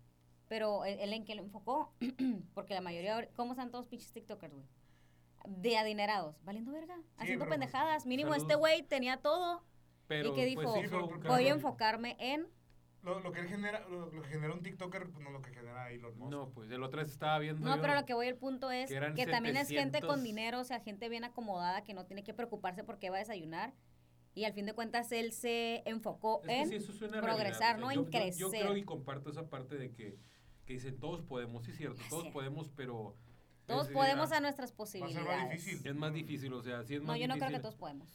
Pero él, él en qué lo enfocó, porque la mayoría, ¿cómo están todos pinches TikTokers, güey? de adinerados, valiendo verga, haciendo
pero,
pendejadas. Mínimo
saludos.
este güey tenía todo
Pero,
y que dijo,
pues,
sí, porque-
voy a enfocarme en...
Lo, lo que él genera, lo, lo que genera un TikToker, pues no lo que genera Elon Musk.
No, pues el otro vez estaba viendo.
No,
yo-
pero lo que voy al punto es
que
también es gente
700.
con dinero, o sea, gente bien acomodada que no tiene que preocuparse por qué va a desayunar. Y al fin de cuentas él se enfocó
Es que
en...
sí, eso
progresar,
realidad.
¿no?
yo,
En
yo- Yo,
crecer.
creo y comparto esa parte de que, que dicen todos podemos, sí es cierto, todos podemos, pero.
Todos
es-
podemos
ah,
a nuestras
ser
posibilidades.
más difícil.
Es más difícil, o sea, sí es
No,
más
yo no creo que
difícil.
todos podemos.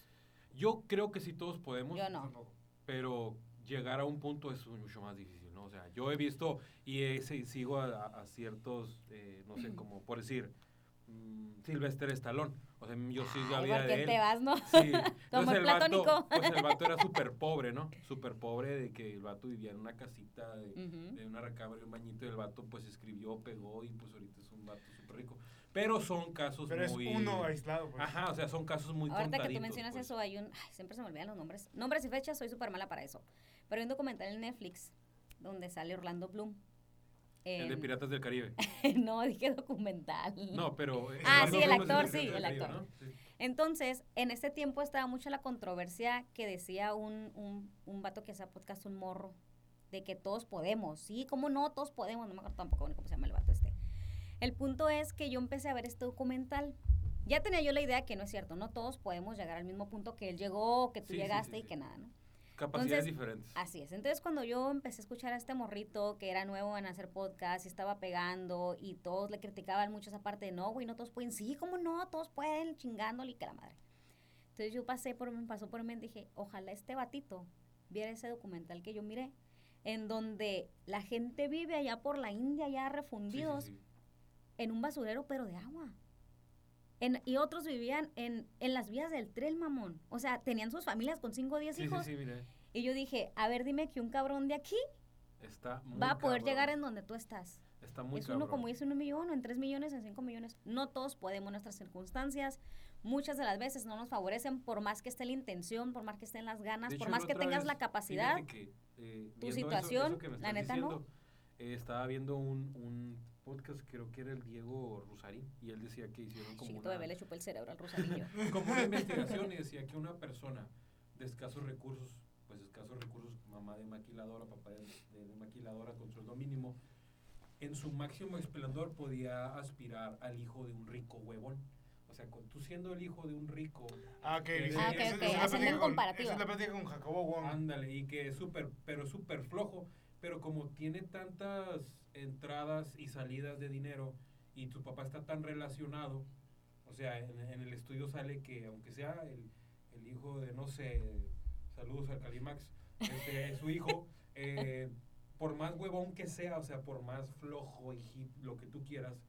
Yo creo que sí todos podemos,
Yo no.
Pero llegar a un punto es mucho más difícil, ¿no? O sea, yo he visto y he- sigo a, a- ciertos, eh, no sé, como por decir, mm, Sylvester Stallone. O sea, yo sí la vida
¿por
de él.
te vas, no?
Sí.
Como
Entonces,
el
el vato,
platónico.
pues el vato era súper pobre, ¿no? Súper pobre de que el vato vivía en una casita de,
Ujú.
de una recámara y un bañito y el vato pues escribió, pegó y pues ahorita es un vato súper rico. Pero son casos
Pero es
muy...
uno aislado, pues.
Ajá, o sea, son casos muy
Ahorita que tú mencionas
pues.
eso, hay un... Ay, siempre se me olvidan los nombres. Nombres y fechas, soy súper mala para eso. Pero hay un documental en Netflix donde sale Orlando Bloom.
El de
en-
Piratas del Caribe.
no, dije documental.
No, pero... eh,
Ah, sí, el actor, sí, el
Caribe,
actor.
¿no? Sí.
Entonces, en ese tiempo estaba mucho la controversia que decía un, un, un vato que hacía podcast, un morro, de que todos podemos. Sí, ¿cómo no? Todos podemos. No me acuerdo tampoco cómo se llama el vato este. El punto es que yo empecé a ver este documental. Ya tenía yo la idea que no es cierto, no todos podemos llegar al mismo punto que él llegó, que tú
Sí,
llegaste
sí,
y que nada, ¿no?
Capacidades
Entonces,
diferentes.
Así es. Entonces, cuando yo empecé a escuchar a este morrito que era nuevo en hacer podcast y estaba pegando y todos le criticaban mucho esa parte de no, güey, no todos pueden. Sí, ¿cómo no? Todos pueden, chingándole y que la madre. Entonces, yo pasé por, me pasó por mente y dije, ojalá este batito viera ese documental que yo miré, en donde la gente vive allá por la India, ya
Sí, sí,
refundidos,
sí.
en un basurero, pero de agua. En- y otros vivían en, en las vías del tren, mamón. O sea, tenían sus familias con 5 o 10
Sí, sí,
hijos.
sí, mire.
Y yo dije, a ver, dime que un cabrón de aquí
Está muy
va a poder
cabrón.
llegar en donde tú estás.
Está muy
es uno
cabrón.
como dice un millón, o en tres millones, en cinco millones. No todos podemos, nuestras circunstancias muchas de las veces no nos favorecen por más que esté la intención, por más que estén las ganas,
De
por
hecho,
más que tengas
vez,
la capacidad.
que, eh,
tu
eso-
situación,
eso me
la neta, no.
diciendo, eh, estaba viendo un, un podcast, creo que era el Diego Rusarín, y él decía que hicieron como
Chiquito
una,
bebé le chupó el cerebro al rosarillo.
como una investigación y decía que una persona de escasos recursos, pues escasos recursos, mamá de maquiladora, papá de, de maquiladora con sueldo mínimo, en su máximo esplendor podía aspirar al hijo de un rico huevón. O sea, con, tú siendo el hijo de un rico,
Ah, ok.
Ah,
dice-
ok,
esa-
ok,
esa es la
haciendo
plática
en
con-
comparativa.
Esa es la plática con Jacobo Wong.
Ándale, y que es súper, pero súper flojo. Pero como tiene tantas entradas y salidas de dinero y tu papá está tan relacionado, o sea, en, el estudio sale que aunque sea el, el hijo de, no sé, saludos al Calimax, este, su hijo, eh, por más huevón que sea, o sea, por más flojo y hip, lo que tú quieras,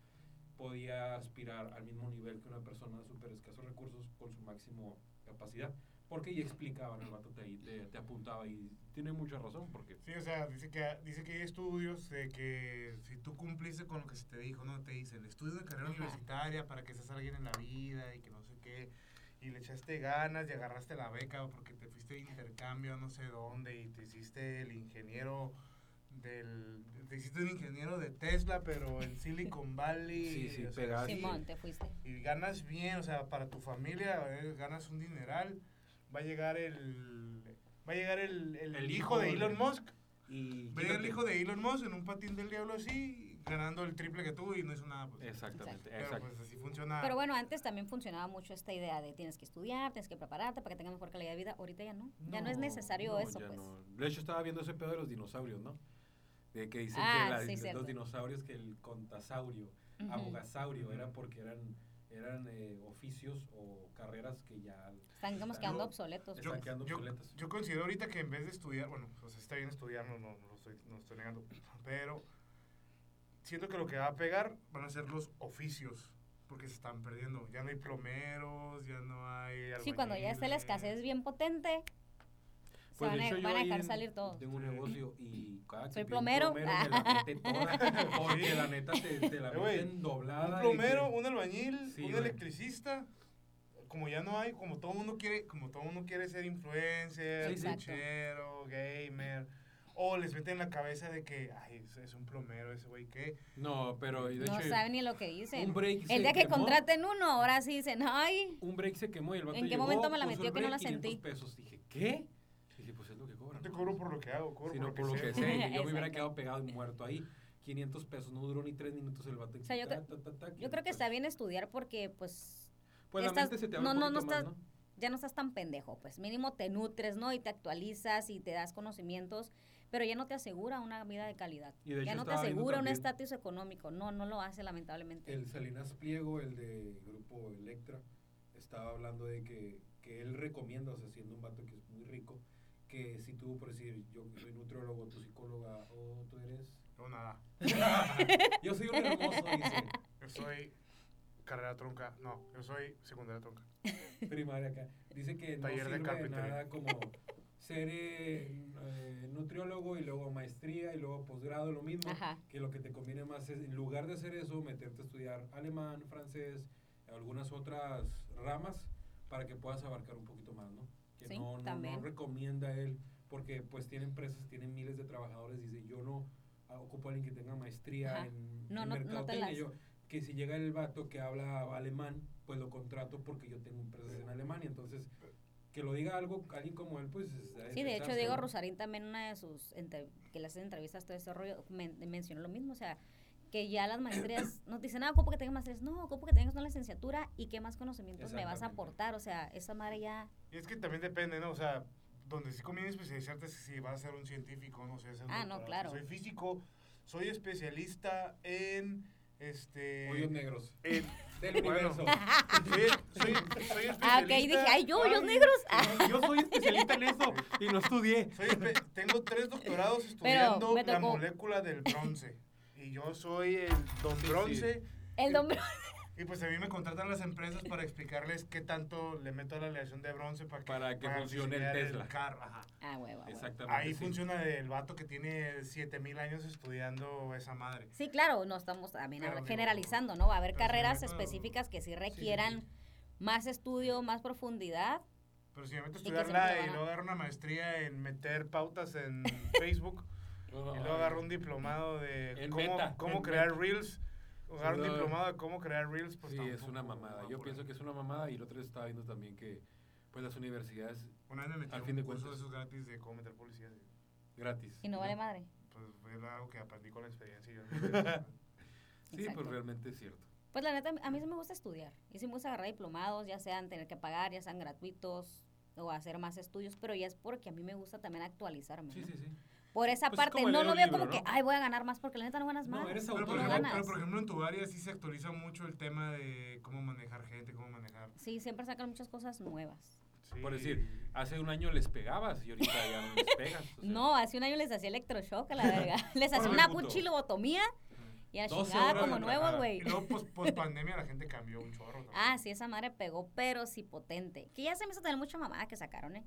podía aspirar al mismo nivel que una persona de súper escasos recursos con su máximo capacidad. Porque ya explicaban, el vato te, ahí te, te apuntaba y tiene mucha razón, porque
Sí, o sea, dice que, dice que hay estudios de que si tú cumpliste con lo que se te dijo, ¿no? Te dicen, estudio de carrera
Ajá.
universitaria para que seas alguien en la vida y que no sé qué, y le echaste ganas y agarraste la beca porque te fuiste de intercambio a no sé dónde y te hiciste el ingeniero del... Te hiciste un ingeniero de Tesla, pero en Silicon Valley.
Sí, sí,
o sea,
Simón, te fuiste.
y ganas bien, o sea, para tu familia eh, ganas un dineral, va a llegar el va a llegar el, el,
El
hijo,
hijo
de Elon Musk,
y
va a llegar el hijo de Elon Musk en un patín del diablo así, ganando el triple que tú y no hizo nada, pues.
Exactamente,
Pero
exacto.
pues así funciona.
Pero bueno, antes también funcionaba mucho esta idea de tienes que estudiar, tienes que prepararte para que tengas mejor calidad de vida. Ahorita ya no. Ya no, es necesario
no,
eso,
ya
pues.
no. De hecho, estaba viendo ese pedo de los dinosaurios, ¿no? De que dicen
Ah,
que la-
sí,
los
cierto.
dinosaurios, que el contasaurio,
Ujú.
abogasaurio, era porque eran, eran eh, oficios o carreras que ya
Están como
Yo-
quedando obsoletos.
están
pues.
quedando
yo,
obsoletas.
yo considero ahorita que en vez de estudiar, bueno, o sea, está bien estudiar, no, no, no lo estoy, no lo estoy negando, pero siento que lo que va a pegar van a ser los oficios, porque se están perdiendo. Ya no hay plomeros, ya no hay...
Sí, cuando ya esté la escasez bien potente,
Pues,
van, a,
hecho,
van a dejar
en-
salir todos.
Tengo un negocio y cada que
Soy
un
plomero.
me la meten toda, porque la neta te, te la
Eh,
meten doblada.
Un plomero,
que-
un albañil,
Sí,
un electricista, como ya no hay, como todo mundo quiere, como todo mundo quiere ser influencer, twitchero, gamer, o les meten en la cabeza de que, ay, es, un plomero ese güey, ¿qué?
No, pero de
no
hecho,
saben ni lo que dicen.
un break se
el día que
quemó.
contraten uno, ahora sí dicen, ay,
un break se quemó y el vato
¿En qué
llegó,
momento me la metió que no la
500
sentí?
pesos. Dije, ¿qué? Dije, pues es lo que
No
cobran.
te cobro por lo que hago, cobro
sino
por lo que,
por lo que
sé.
sé. y Yo me hubiera quedado pegado y muerto ahí. 500 pesos, no duró ni 3 minutos el vato.
O sea, yo
Ta,
creo-
ta, ta, ta,
yo
500
creo que está bien estudiar porque, pues,
Pues la
estás-
mente se te
no,
abre un
no, no
poquito más,
estás-
¿no?
ya no estás tan pendejo, pues mínimo te nutres, ¿no? Y te actualizas y te das conocimientos, pero ya no te asegura una vida de calidad.
Y de
ya
hecho
no te asegura un estatus económico. No, no lo hace lamentablemente.
El Salinas Pliego, el de grupo Electra, estaba hablando de que, que él recomienda, o sea, siendo un vato que es muy rico, que si tú, por decir, yo soy nutriólogo, tu psicóloga, o tú eres...
No, nada.
Yo soy un hermoso, dice,
Yo soy carrera trunca. No, yo soy secundaria trunca.
primaria acá. Dice que no
Taller
sirve de nada como ser eh, eh, nutriólogo y luego maestría y luego posgrado, lo mismo.
Ajá.
que lo que te conviene más es, en lugar de hacer eso, meterte a estudiar alemán, francés, algunas otras ramas, para que puedas abarcar un poquito más, ¿no? Que
Sí,
no, no, no recomienda él, porque pues tiene empresas, tiene miles de trabajadores, dice, yo no ah, ocupo a alguien que tenga maestría
Ajá.
en,
No,
en
no-
mercadotecnia, yo, que si llega el vato que habla alemán, pues lo contrato porque yo tengo empresas en Alemania, entonces que lo diga algo, alguien como él, pues...
Sí, de hecho, Diego. Rosarín también una de sus, entre- que le hacen entrevistas, todo ese rollo, men- mencionó lo mismo, o sea, que ya las maestrías, no te dicen, ah, ocupo que tengas maestrías, no, ocupo que tengas una licenciatura y qué más conocimientos me vas a aportar, o sea, esa madre ya,
Y es que también depende, ¿no? O sea, donde sí conviene especializarte es si vas a ser un científico, no sé, hacer un
Ah, no, claro.
Soy físico, soy especialista en, este...
Hoyos negros.
en-
Del
Bueno.
universo.
soy, soy, soy especialista...
ah, ok, dije, ay, yo, hoyos negros,
Yo soy especialista en eso y no estudié.
Soy espe- tengo tres doctorados estudiando la molécula del bronce. Y yo soy el don
Sí, sí.
bronce.
el nombre,
Y pues a mí me contratan las empresas para explicarles qué tanto le meto a la aleación de bronce para que,
Para que funcione el Tesla.
carro, ajá.
ah, huevo, huevo.
Exactamente.
Ahí
sí.
funciona el vato que tiene 7000 años estudiando esa madre.
Sí, claro, no estamos también generalizando, ¿no? Va a haber
si
carreras
meto-
específicas que sí requieran
sí.
más estudio, más profundidad.
Pero si me meto a estudiarla y luego agarro una maestría en meter pautas en Facebook y luego agarro un diplomado de
En
cómo,
Meta,
cómo
en
crear
Meta.
Reels. Agarro un diplomado de cómo crear Reels. Pues
Sí, es una mamada. Yo pienso que es una mamada y el otro día estaba viendo también que pues las universidades
Una vez me metí
Al
a
fin
un
de
curso de
cuentas.
esos gratis de cómo meter publicidad.
gratis.
Y no vale madre.
Pues fue algo que aprendí con la experiencia. y yo-
Sí,
Exacto.
pues realmente es cierto.
Pues la neta, a mí sí me gusta estudiar. Y sí me gusta agarrar diplomados, ya sean tener que pagar, ya sean gratuitos o hacer más estudios, pero ya es porque a mí me gusta también actualizarme.
Sí,
¿no?
sí, sí.
Por esa
Pues es
parte, no lo veo
libro,
como que,
¿no?
ay, voy a ganar más porque la neta no ganas
No,
más.
eres
pero, por
no
ejemplo,
ganas.
pero por ejemplo en tu área sí se actualiza mucho el tema de cómo manejar gente, cómo manejar.
Sí, siempre sacan muchas cosas nuevas.
Sí.
Por decir, hace un año les pegabas y ahorita ya no les pegas. o sea,
No, hace un año les hacía electroshock a la verga. Les hacía una
puto.
puchi lobotomía y a la
12
chingada como
trabajada.
güey.
Y luego post, post pandemia la gente cambió un chorro. también.
Ah, sí, esa madre pegó, pero sí potente. Que ya se me hizo tener mucha mamada que sacaron, ¿eh?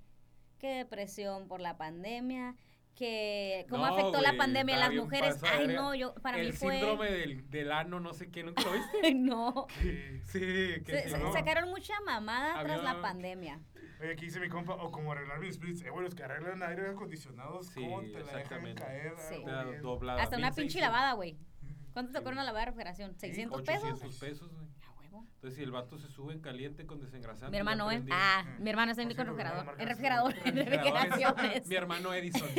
Que depresión por la pandemia, que cómo
No,
afectó la pandemia a las mujeres. Ay,
verga.
no, yo, para
el
mí fue...
síndrome del, del ano, no sé qué, ¿nunca lo viste?
Ay, no.
Sí.
Sí, que
Se-
sí,
se-
¿no?
sacaron mucha mamada tras
Había-
la pandemia.
Oye, aquí dice mi compa, o como arreglar mis splits. Eh, bueno, es que arreglan aire acondicionados,
Sí,
¿cómo te la dejan
exactamente.
caer?
Sí.
doblada.
Hasta una pinche
1600,
lavada, güey. ¿Cuánto te
Sí.
cobra una lavada de refrigeración? ¿600
800
pesos?
pesos, güey. Entonces, si el vato se sube en caliente con desengrasante.
Mi hermano, ¿eh? Ah,
Mm.
mi hermano está en
Por
con
cierto,
refrigerador. En refrigerador, en refrigeraciones.
Mi hermano Edison.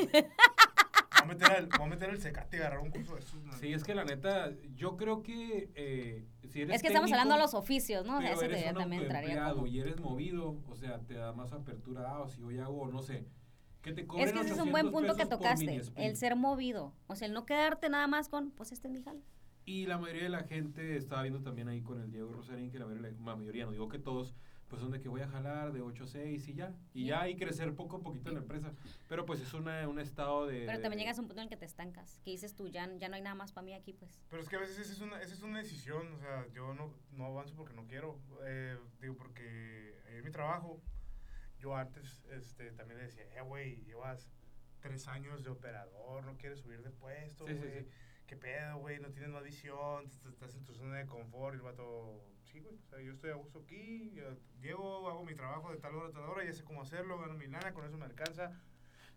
Voy a meter el, voy a meter el secate y agarrar un curso de esos.
Sí, es que la neta, yo creo que eh, si eres
Es que estamos hablando de
técnico,
los oficios, ¿no? O sea,
pero
eso
eres
te-
un
también entraría como...
y eres movido, o sea, te da más apertura, ah, o si hoy hago, no sé, que te cobren
Es que ese es un buen
800
punto que tocaste, el ser movido. O sea, el no quedarte nada más con, pues este es mi jale.
Y la mayoría de la gente, estaba viendo también ahí con el Diego Rosarín, que la mayoría, la mayoría, no digo que todos, pues son de que voy a jalar de 8 a 6 y ya. Y ya hay crecer poco a poquito en la empresa. Pero pues es una, un estado de...
Pero
de-
también llegas a un punto en el que te estancas, que dices tú, ya, ya no hay nada más para mí aquí, pues.
Pero es que a veces esa es una, esa es una decisión, o sea, yo no, no avanzo porque no quiero, eh, digo, porque en mi trabajo, yo antes este, también le decía, eh, güey, llevas tres años de operador, no quieres subir de puesto,
Sí, sí, sí.
Qué pedo, güey, no tienes más visión, estás en tu zona de confort, y el vato, sí, güey, o sea, yo estoy a gusto aquí, yo llego, hago mi trabajo de tal hora a tal hora, ya sé cómo hacerlo, gano mi lana, con eso me alcanza.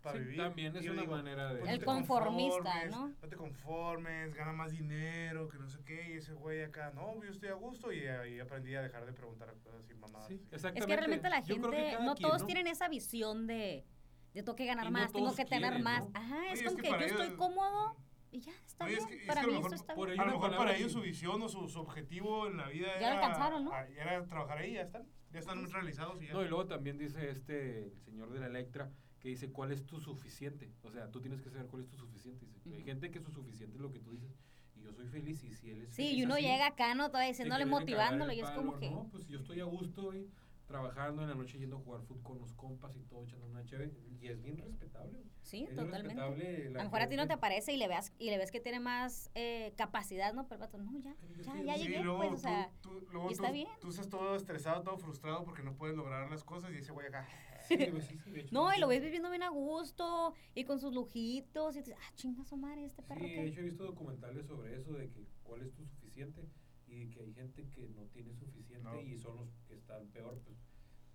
para
Sí,
vivir.
también es
Y yo
una
digo,
manera de-
pues,
El
te
conformista, ¿no?
No te conformes, gana más dinero, que no sé qué, y ese güey acá, no, yo estoy a gusto, y ahí aprendí a dejar de preguntar cosas y mamadas.
Sí,
así.
exactamente.
Es que realmente la
Yo
gente, no
quien,
todos
¿no?
tienen esa visión de, de tengo que ganar
Y no
más, tengo que tener
quieren,
más.
¿no?
Ajá,
Oye,
es
es
como
que
que, yo
para
estoy
ellos-
cómodo y ya, está
No, y es
bien.
que- es
Para
que a lo
mí
mejor
esto está
por
bien.
A
Hay
lo mejor para ellos
que-
su visión o su, su objetivo en la vida
Ya
era,
alcanzaron, ¿no?
a- era trabajar ahí, ya están, ya están muy realizados y ya.
No, y luego también dice este, el señor de la Electra, que dice cuál es tu suficiente. O sea, tú tienes que saber cuál es tu suficiente. Dice, Hay
Ujú.
gente que su suficiente es lo que tú dices. Y yo soy feliz y si él es
Sí,
feliz
y uno
así,
llega acá, ¿no? Todavía diciéndole, motivándolo,
el
y es como
palo,
que...
No, pues yo estoy a gusto, güey, trabajando en la noche yendo a jugar fútbol con los compas y todo, echando una chévere. Y es bien respetable.
Sí,
Es
totalmente.
respetable
A lo mejor a ti no te aparece y le, veas, y le ves que tiene más eh, capacidad, ¿no? Pero vato, no, ya, ya, ya
Sí,
llegué,
luego
pues, o
tú-
sea...
tú, luego
y está
tú-
bien.
tú estás todo estresado, todo frustrado porque no puedes lograr las cosas y ese güey acá.
Sí, güey, sí, sí, de hecho,
No, y lo ves viviendo bien a gusto y con sus lujitos y dices, ah, chinga su madre, este perro
Sí,
que...
de hecho he visto documentales sobre eso, de que cuál es tu suficiente y que hay gente que no tiene suficiente
No.
y son los que están peor. Pues,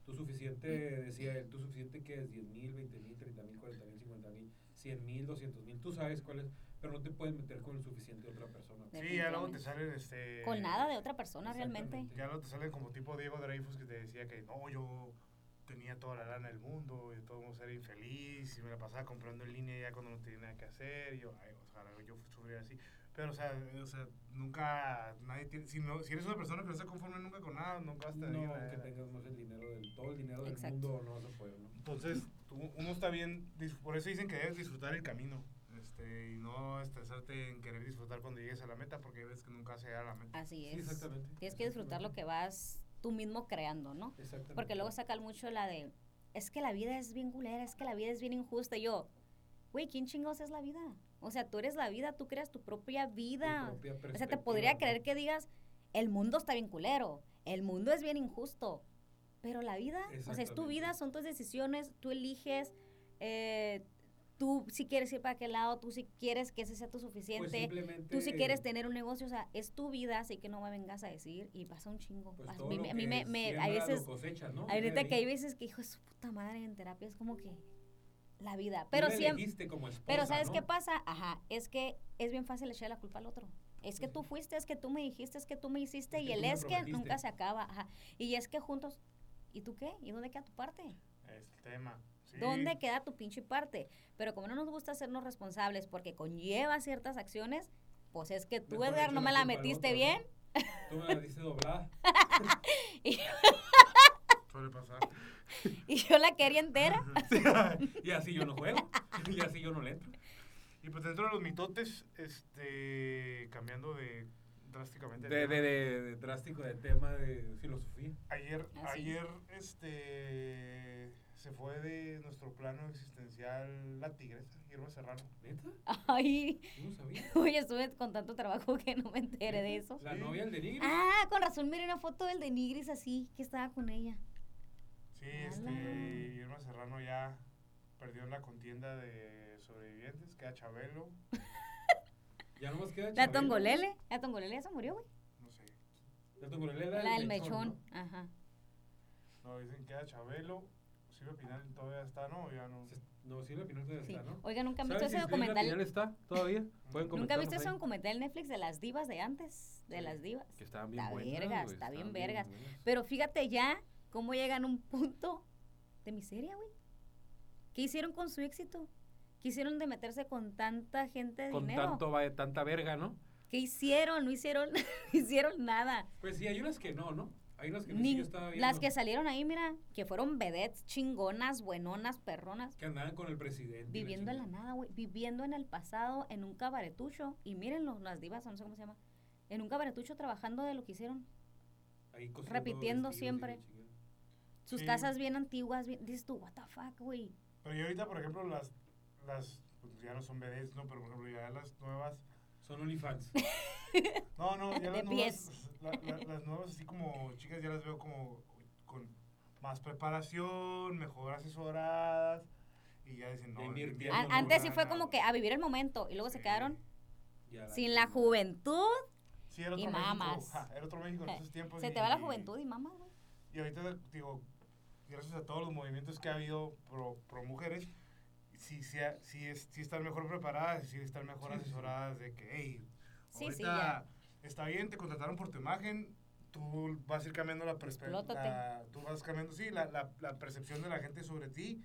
tu suficiente, decía él, tu suficiente que es 10 mil, 20 mil, 30 mil, 40 mil, 50 mil, 100 mil, 200 mil, tú sabes cuál es, pero no te puedes meter con el suficiente de otra persona.
De-
Sí, ya luego te salen este.
Con nada de otra persona realmente.
Ya luego te salen como tipo Diego Dreyfus que te decía que no, yo tenía toda la lana del mundo y todo el mundo era infeliz y me la pasaba comprando en línea ya cuando no tenía nada que hacer. Y yo, ay, ojalá yo sufriera así. Pero, o sea, o sea, nunca, nadie tiene, si, no, si eres una persona que no está conforme nunca con nada, nunca vas a tener
No, que tengas más el dinero del, todo el dinero del
Exacto.
mundo no vas a poder, ¿no?
Entonces, tú- uno está bien, por eso dicen que debes disfrutar el camino este, y no estresarte en querer disfrutar cuando llegues a la meta porque ves que nunca se llega a la meta.
Así
Sí,
es.
exactamente.
Tienes que disfrutar lo que vas tú mismo creando, ¿no?
Exactamente.
Porque luego sacan mucho la de, es que la vida es bien culera, es que la vida es bien injusta. Y yo, güey, ¿quién chingos es la vida? O sea, tú eres la vida, tú creas tu propia
Tu
vida.
propia
O sea, te podría creer que digas, el mundo está bien culero, el mundo es bien injusto. Pero la vida, o sea, es tu vida, son tus decisiones, tú eliges, eh, tú si quieres ir para aquel lado, tú si quieres que ese sea tu
Pues
suficiente.
simplemente,
Tú si quieres tener un negocio, o sea, es tu vida, así que no me vengas a decir y pasa un chingo.
pues
a mí, me- a mí me, me- veces,
de
que hay veces que hijo de su puta madre en terapia es como que la vida. Pero siempre,
como
pero
esposa,
¿sabes
¿no?
qué pasa? Ajá, es que es bien fácil echarle la culpa al otro. Es que tú fuiste, es que tú me dijiste, es que tú me hiciste
Es
y el es que nunca se acaba. Ajá. Y es que juntos, ¿y tú qué? ¿Y dónde queda tu parte?
Es el tema. Sí.
¿Dónde queda tu pinche parte? Pero como no nos gusta hacernos responsables porque conlleva ciertas acciones, pues es que tú,
Mejor
Edgar, no me la metiste
otro,
bien.
¿no? Tú me la diste doblada.
Suele pasar.
Y yo la quería entera.
y así yo no juego. y así yo no le entro.
Y pues dentro de los mitotes, este, cambiando de drásticamente.
De, de, de, de drástico de tema de filosofía.
Ayer,
Ah, sí.
ayer, este, se fue de nuestro plano existencial la tigresa, Irma Serrano.
¿Neta?
Ay,
Yo no sabía.
oye, estuve con tanto trabajo que no me enteré de eso.
La
Sí.
novia del de Nigris.
Ah, con razón, miré una foto del de Nigris así, que estaba con ella.
Sí, este, Irma Serrano ya perdió en la contienda de sobrevivientes, queda Chabelo,
Ya nomás queda
La
Chabelo.
Tongolele, la Tongolele ya se murió, güey.
no sé.
La Tongolele era
La
el
del mechón,
¿no?
ajá.
No, dicen queda Chabelo, Silvia Pinal todavía está, no, ya no.
No, sí, la Pinal todavía
Sí.
está, ¿no?
Oiga, ¿nunca han visto
¿Sabes
ese
si Silvia
documental?
Pinal está todavía? Pueden
¿Nunca viste
comentarnos
ese documental en Netflix de las divas de antes? De
Sí.
las divas.
Que estaban bien
Está
buenas,
vergas, está bien vergas.
buenas.
Pero fíjate ya cómo llegan a un punto de miseria, güey. ¿Qué hicieron con su éxito? ¿Qué hicieron de meterse con tanta gente de
Con
dinero?
tanto, va- tanta verga, ¿no?
¿Qué hicieron? No hicieron, no hicieron nada.
Pues sí, hay unas que no, ¿no? Hay unas que
Ni-
sí yo estaba viendo.
las que salieron ahí, mira, que fueron vedettes chingonas, buenonas, perronas,
Que andaban con el presidente. la
viviendo en la nada, güey, viviendo en el pasado, en un cabaretucho. Y mírenlo, las divas, no sé cómo se llama, en un cabaretucho trabajando de lo que hicieron.
Ahí
repitiendo siempre. Sus
Sí.
casas bien antiguas, bien, dices tú, what the fuck, güey.
Pero y ahorita, por ejemplo, las, las, pues ya no son BDs, ¿no? Pero por ejemplo, ya las nuevas,
Son OnlyFans.
no, no, ya las nuevas, la- la- las nuevas así como chicas ya las veo como con más preparación, mejor asesoradas y ya dicen, no,
antes sí fue como
güey".
que a vivir el momento y luego se
Sí.
quedaron
Ya
sin la juventud.
Sí, era
y mamas.
ja, era otro México en esos tiempos.
Se
y-
te va la
y-
juventud y mamá, güey.
Y ahorita, digo, gracias a todos los movimientos que ha habido pro, pro mujeres, sí, sí, sí, es, sí están mejor preparadas, sí están mejor
Sí, sí, sí.
asesoradas de que, hey,
Sí, sí,
ahorita está bien, te contrataron por tu imagen, tú vas a ir cambiando la perspectiva, tú vas cambiando, sí, la, la, la percepción de la gente sobre ti,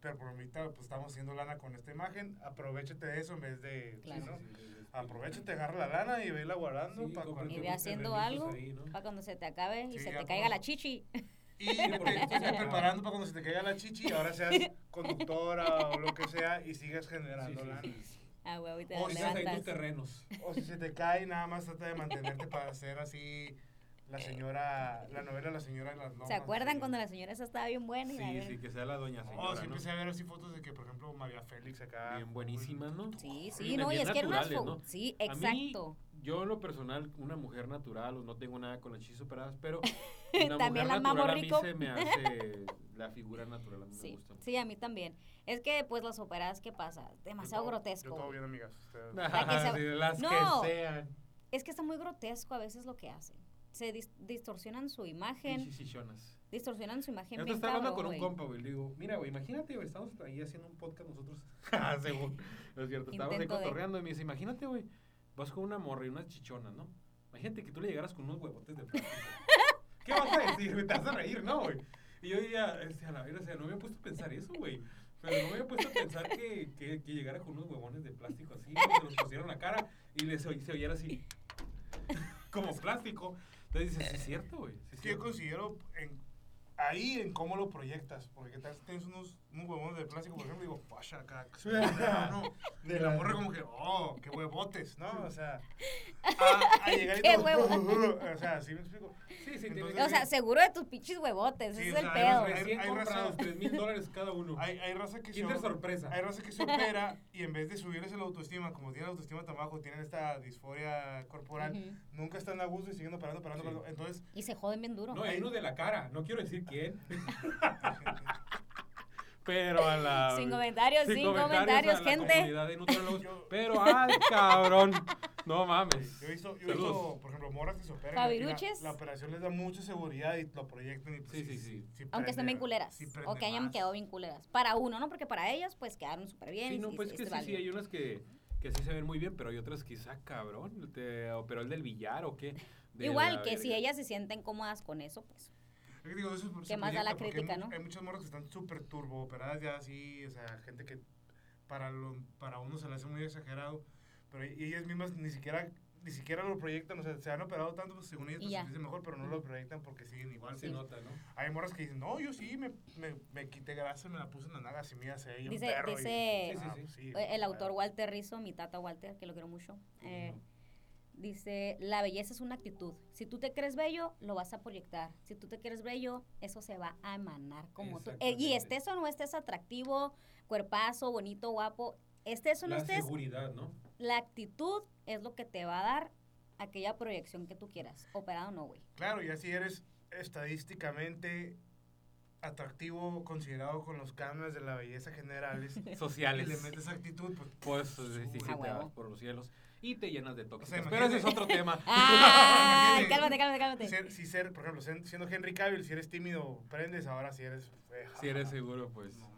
pero por ahorita pues estamos haciendo lana con esta imagen, aprovechate de eso en vez de,
Claro.
¿no?
Sí, sí, sí, sí.
Aprovechate, agarra la lana y vela guardando
Sí,
para
Y ve haciendo algo
ahí, ¿no?
para cuando se te acabe y
Sí,
se te caiga la chichi.
Y te
porque-
estás preparando para cuando se te caiga la chichi y ahora seas conductora o lo que sea y sigas generando
Sí, sí,
lana.
sí.
Ah, huevo, y te
O
O
si
tienes ahí tus terrenos.
O si se te cae, nada más trata de mantenerte para hacer así la señora, la novela La señora de las lomas.
¿Se acuerdan
sí.
cuando la señora esa estaba bien buena? y
Sí, sí, que sea la doña
Oh,
señora,
sí
¿no?
empecé a ver así fotos de que, por ejemplo, María Félix acá.
Bien buenísimas, ¿no?
Sí, sí, no, y es que era unas
¿no?
Sí,
A mí,
exacto.
Yo en lo personal, una mujer natural, no tengo nada con las chichis operadas, pero una
También
mujer
las mamo
natural a mí
rico.
se me hace la figura natural, a mí me
Sí,
gusta.
sí, a mí también. Es que, pues, las operadas, ¿qué pasa? Demasiado
Yo todo-
grotesco.
Yo todo bien, amigas. ustedes.
La que se-
las
No.
que sean.
Es que está muy grotesco a veces lo que hacen. Se dis- distorsionan su imagen,
Chichichonas.
distorsionan su imagen
Yo estaba hablando con un
güey.
compa, güey. Le digo, mira, güey, imagínate, güey, estamos ahí haciendo un podcast nosotros. Ah, Según. No es cierto. Estábamos ahí
Intento de-
cotorreando y me dice, imagínate, güey, vas con una morra y unas chichonas, ¿no? Imagínate que tú le llegaras con unos huevotes de plástico. ¿Qué vas a decir? Te vas a reír, ¿no, güey? Y yo diría, este, a la verdad, o sea, no me había puesto a pensar eso, güey. Pero no me había puesto a pensar que, que, que llegara con unos huevones de plástico así, que los pusieran en la cara y les se oyera así, como plástico. Entonces dices, sí es cierto, güey. sí es
Es que yo
cierto".
considero en, ahí en cómo lo proyectas. Porque qué tal si tienes unos, unos huevones de plástico, por ejemplo, digo, pasha acá. feo, ¿no? De la morra como que, oh, qué huevotes, ¿no? O sea, a, a llegar y
Qué
todo,
huevo.
O sea, ¿sí me explico?
Sí, sí,
Entonces,
O sea, seguro de tus pinches huevotes,
Sí,
ese
o
es el
sea,
pedo.
hay-
Recién
hay raza-
comprados, 3 mil dólares cada uno.
Hay, hay raza que se
sorpresa.
Hay raza que se opera y en vez de subirles la autoestima, como tienen la autoestima tan bajo, tienen esta disforia corporal,
Ujú.
nunca están a gusto y siguen operando, operando,
Sí.
operando. Entonces,
Y se joden bien duro.
No, hay uno de la cara, no quiero decir quién. Pero a la.
Sin comentarios, sin comentarios,
a la
gente.
de.
Yo-
Pero al cabrón. No mames.
yo he visto, yo visto, por ejemplo, morras que se operan. y la, operación les da mucha seguridad y lo proyectan y pues,
Sí, sí, sí.
sí
Aunque estén bien culeras.
sí
o que hayan
más.
quedado bien culeras. Para uno, ¿no? Porque para ellas, pues quedaron súper bien.
Sí, no,
y-
pues
y
es que
es
sí, sí, hay unas que, que sí se ven muy bien, pero hay otras que, ah, cabrón, te operó el del billar o qué. De
Igual que si ellas se sienten cómodas con eso, pues.
Digo, eso es
¿Qué
se
más da la crítica,
hay,
no?
Hay muchas morras que están súper turbo operadas ya así, o sea, gente que para, lo, para uno se le hace muy exagerado, pero y ellas mismas ni siquiera ni siquiera lo proyectan, o sea, se han operado tanto, pues según ellas
Y
pues, se sienten mejor, pero no lo proyectan porque siguen igual.
Se
pues.
nota, ¿no?
Hay morras que dicen, no, yo sí, me, me, me quité grasa, me la puse en la naga, así mira, se veía un
Dice-
perro. y-
dice-
ah,
Sí, sí,
pues sí,
Eh, El autor Walter Rizzo, mi tata Walter, que lo quiero mucho, eh, dice, la belleza es una actitud. Si tú te crees bello, lo vas a proyectar. Si tú te crees bello, eso se va a emanar como tú. Eh, y estés o no estés atractivo, cuerpazo, bonito, guapo, estés o no
La
estés,
seguridad, ¿no?
la actitud es lo que te va a dar aquella proyección que tú quieras. Operado o no, güey.
Claro, y así eres estadísticamente atractivo, considerado con los cánones de la belleza generales. y
Sociales.
le metes actitud, pues
Pues sí, sí, sí,
A
te
huevo.
vas por los cielos y te llenas de tóxicos.
sea,
pero ese es otro tema.
¡Ah! Cálmate, cálmate, cálmate.
Ser, si ser, por ejemplo, siendo Henry Cavill, si eres tímido, prendes, ahora si eres... eh,
Si eres seguro, pues.
no.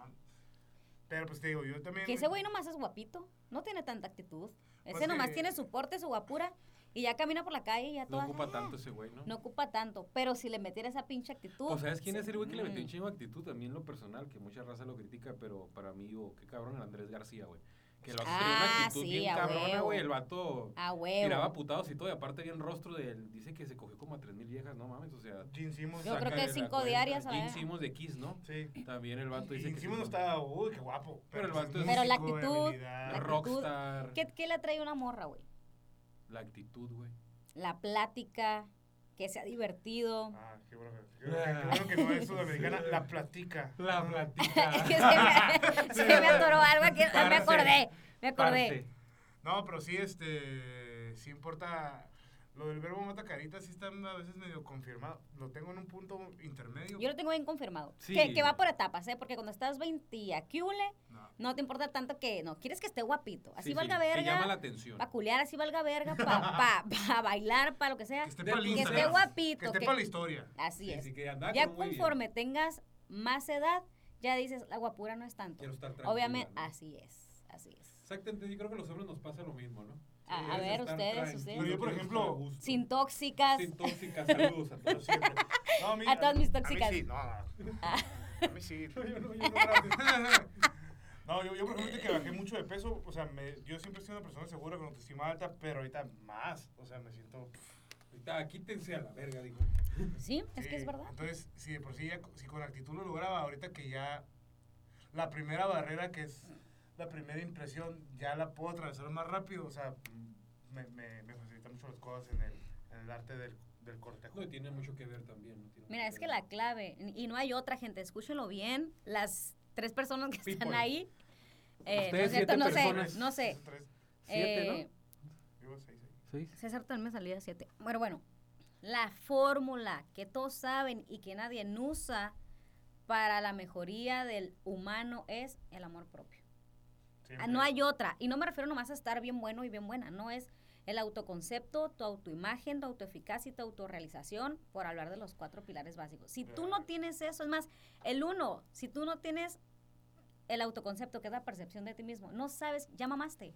Pero pues te digo, yo también...
Que ese güey nomás es guapito, no tiene tanta actitud. Ese
Pues
nomás
que-
tiene su porte, su guapura, y ya camina por la calle y ya
No
todo.
ocupa tanto ese güey, ¿no?
No ocupa tanto, pero si le metiera esa pinche actitud.
O sabes quién es el güey que le metió un
Mm.
chingo actitud también en lo personal, que mucha raza lo critica, pero para mí, digo, qué cabrón el Andrés García, güey. Que lo hace
Ah,
una actitud
sí,
bien cabrona, güey. El vato
A huevo.
tiraba putados y todo, y aparte bien rostro de él. Dice que se cogió como a tres mil viejas, no mames, o sea.
Gene Simmons...
Yo creo que
la
cinco
cuenta.
diarias a la
Gene. Simmons de Kiss, ¿no?
Sí.
También el vato dice
Gene
que
Simmons está... Uy, qué guapo.
Pero el vato
es
Pero actitud- la actitud-
rockstar.
¿Qué, qué le trae una morra, güey?
La actitud, güey.
La plática, que sea divertido.
Ah, qué bueno, que- qué bueno que, qué bueno que no es sudamericana, la platica.
La
Ah,
platica.
Es que se me, se me atoró algo aquí. Me
Parce.
acordé, me acordé.
Parce.
No, pero sí, este, sí importa, lo del verbo mata carita sí está a veces medio confirmado. Lo tengo en un punto intermedio.
Yo lo tengo bien confirmado.
Sí.
Que, que va por etapas, ¿eh? Porque cuando estás 20 aquí,
No.
no te importa tanto que, no, quieres que esté guapito. Así
Sí,
valga
sí, Que
verga.
llama la atención.
Para culiar, así valga verga, para pa, pa bailar, para lo que sea.
Que esté para
Que esté guapito.
Que esté para la historia.
Así
Sí,
es.
sí, que andaba
Ya
bien.
conforme tengas más edad, ya dices, la guapura no es tanto.
Quiero estar tranquila.
Obviamente,
¿no?
así es, así es.
Exactamente, yo creo que a los hombres nos pasa lo mismo, ¿no?
A- a ver, ustedes, ustedes.
Pero yo, por ejemplo,
a.
Sin tóxicas.
Sin tóxicas, saludos a todos.
siempre. No, a, mí,
A todas mis
mí
tóxicas.
sí, no, no. A mí sí.
No, yo no, yo no, gracias.
No, yo, yo por ejemplo, que bajé mucho de peso, o sea, me, yo siempre he sido una persona segura con autoestima alta, pero ahorita más, o sea, me siento...
Ahorita quítense a la verga, dijo.
Sí, es que es verdad.
Entonces, si de por sí, ya, si con actitud lo lograba, ahorita que ya la primera barrera, que es la primera impresión, ya la puedo atravesar más rápido, o sea, me, me, me facilita mucho las cosas en el, en el arte del, del cortejo.
No, y tiene mucho que ver también. ¿no? Tiene
Mira, es que la clave, y no hay otra gente, escúchenlo bien, las tres personas que están ahí. eh, no
siete
no sé,
personas.
no sé.
Siete,
eh,
seis, seis.
Seis.
César también me salía siete. Bueno, bueno, la fórmula que todos saben y que nadie usa para la mejoría del humano es el amor propio.
Siempre.
No hay otra. Y no me refiero nomás a estar bien bueno y bien buena. No es el autoconcepto, tu autoimagen, tu autoeficacia y tu autorrealización, por hablar de los cuatro pilares básicos. Si tú no tienes eso, es más, el uno, si tú no tienes el autoconcepto, que es la percepción de ti mismo, no sabes, ya mamaste.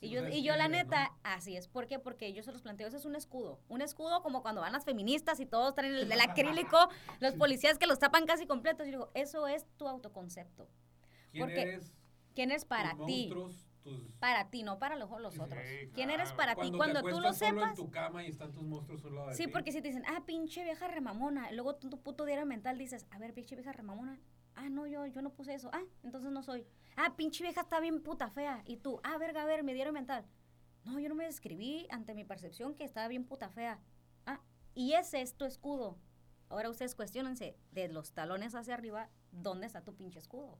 Sí,
Y yo, y yo la neta, así es. ¿Por qué? Porque yo se los planteo, eso es un escudo. Un escudo como cuando van las feministas y todos traen el, el acrílico, los policías que los tapan casi completos. Y digo, eso es tu autoconcepto.
¿Quién
porque
eres?
¿Quién eres para
tus
ti?
monstruos, tus...
Para ti, no para los, los
Sí,
otros.
claro.
¿Quién eres para ti?
Cuando,
tú lo sepas.
en tu cama y están tus monstruos solo de
Sí,
ti.
porque si te dicen, ah, pinche vieja remamona, luego tú, tu puto diario mental dices, a ver, pinche vieja remamona, ah, no, yo, yo no puse eso, ah, entonces no soy. Ah, pinche vieja está bien puta fea, y tú, ah, verga, a ver, mi diario mental. No, yo no me describí ante mi percepción que estaba bien puta fea. Ah, y ese es tu escudo. Ahora ustedes cuestionense de los talones hacia arriba, ¿dónde está tu pinche escudo?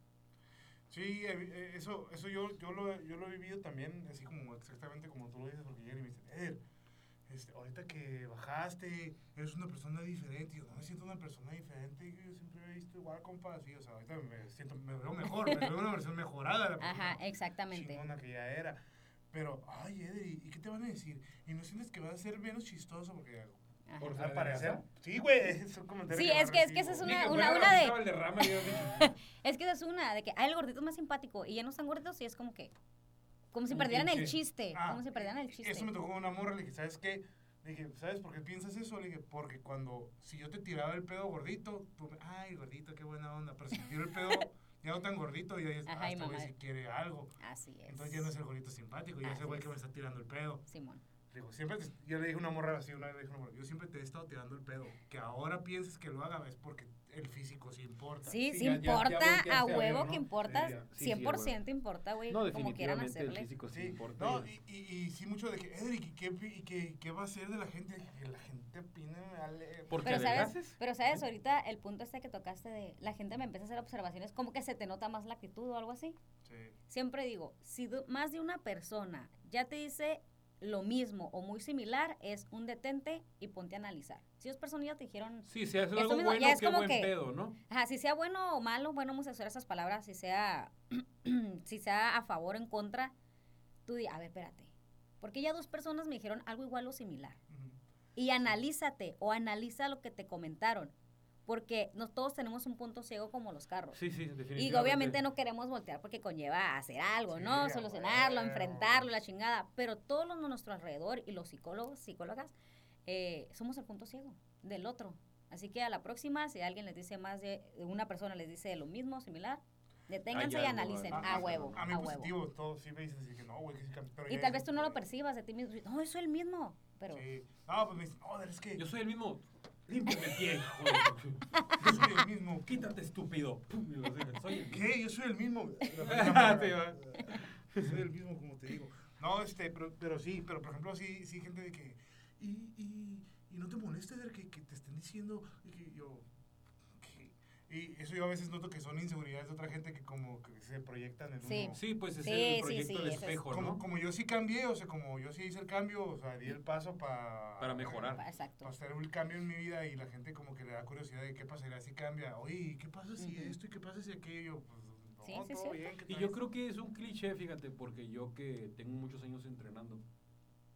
Sí, eh, eh, eso, eso yo, yo, lo, yo lo he vivido también, así como exactamente como tú lo dices, porque llegan y me dicen, Eder, este, ahorita que bajaste, eres una persona diferente. Y yo no me siento una persona diferente, yo siempre me he visto igual, compa, así, o sea, ahorita me siento, me veo mejor, me veo una versión mejorada la persona
Ajá, exactamente.
chingona que ya era. Pero, ay, Eder, ¿y y qué te van a decir? ¿Y no sientes que vas a ser menos chistoso? Porque
Ajá.
Por
al parecer, sí, güey, es un comentario
Sí,
que
es que- es que esa es una-
fuera
una de-
yo digo,
Es que esa es una, de que hay el gordito más simpático y ya no están gorditos y es como que, como si perdieran el chiste,
Ah,
como si perdieran el chiste.
Eso me tocó con una morra, le dije, ¿sabes qué? Le dije, ¿sabes por qué piensas eso? Le dije, porque cuando, si yo te tiraba el pedo gordito, tú, me, ay, gordito, qué buena onda, pero si te tiro el pedo ya no tan gordito, ya dices,
Ajá,
ah,
y
este güey si quiere algo.
Así es.
Entonces ya no es el gordito simpático, ya es el güey que
es.
me está tirando el pedo.
Simón.
Le digo, siempre, te- yo le dije una morra así, una vez le dije una morra, yo siempre te he estado tirando el pedo, que ahora pienses que lo haga es porque el físico sí importa.
Sí,
Sí,
sí
ya- ya- ya
importa,
volteaste
a
a ver,
huevo
¿no?
que importa,
Sí, ya. Sí, sí,
100% importa, güey,
No,
como quieran
definitivamente el
hacerle.
físico sí,
Sí,
importa.
no,
y-
y, y, sí mucho de que, Edric, ¿y qué, y qué, qué va a ser de la gente? Que la gente opine, me vale.
Porque
Pero sabes, pero sabes, ahorita el punto este que tocaste de la gente me empieza a hacer observaciones, como que se te nota más la actitud o algo así.
Sí.
Siempre digo, si más de una persona ya te dice lo mismo o muy similar, es un detente y ponte a analizar. Si dos personas ya te dijeron
Sí, si
Eso
algo bueno,
es
qué
como
buen
que-
pedo, ¿no?
Ajá, si sea bueno o malo, bueno, vamos a usar esas palabras, si sea, si sea a favor o en contra, tú di, a ver, espérate. Porque ya dos personas me dijeron algo igual o similar. Y analízate o analiza lo que te comentaron. Porque no todos tenemos un punto ciego como los carros.
Sí, sí, definitivamente.
Y obviamente no queremos voltear porque conlleva a hacer algo,
Sí,
¿no?
a
Solucionarlo,
huevo.
enfrentarlo, la chingada. Pero todos los de nuestro alrededor y los psicólogos, psicólogas, eh, somos el punto ciego del otro. Así que a la próxima, si alguien les dice más de una persona les dice lo mismo, similar, deténganse y analicen a
ah,
huevo,
A mí
a huevo.
positivo, todos sí me dicen así que no, güey, que sí cambia. pero
Y tal
es
vez tú no lo percibas de ti mismo. No, eso es el mismo. Pero
Sí. No, pues me dicen, no, es que
Yo soy el mismo. Límpiame el pie,
yo soy el mismo.
Quítate, estúpido. Soy el.
¿Qué? Yo soy el mismo.
Va.
soy el mismo, como te digo. No, este, pero, pero sí, pero por ejemplo, sí, sí, gente de que. Y, y, y no te molesta de que, que te estén diciendo. Y que yo. Y eso yo a veces noto que son inseguridades de otra gente que como que se proyectan en
Sí.
uno.
Sí, pues es
Sí,
el proyecto
sí,
del
es
espejo,
Como,
¿no?
como yo sí cambié, o sea, como yo sí hice el cambio, o sea, di el paso para...
Para mejorar.
exacto.
Para hacer un cambio en mi vida y la gente como que le da curiosidad de qué pasaría si cambia. Oye, ¿qué pasa si esto y qué pasa si aquello? Pues, no,
Sí, sí,
todo bien. ¿qué
Y yo creo que es un cliché, fíjate, porque yo que tengo muchos años entrenando,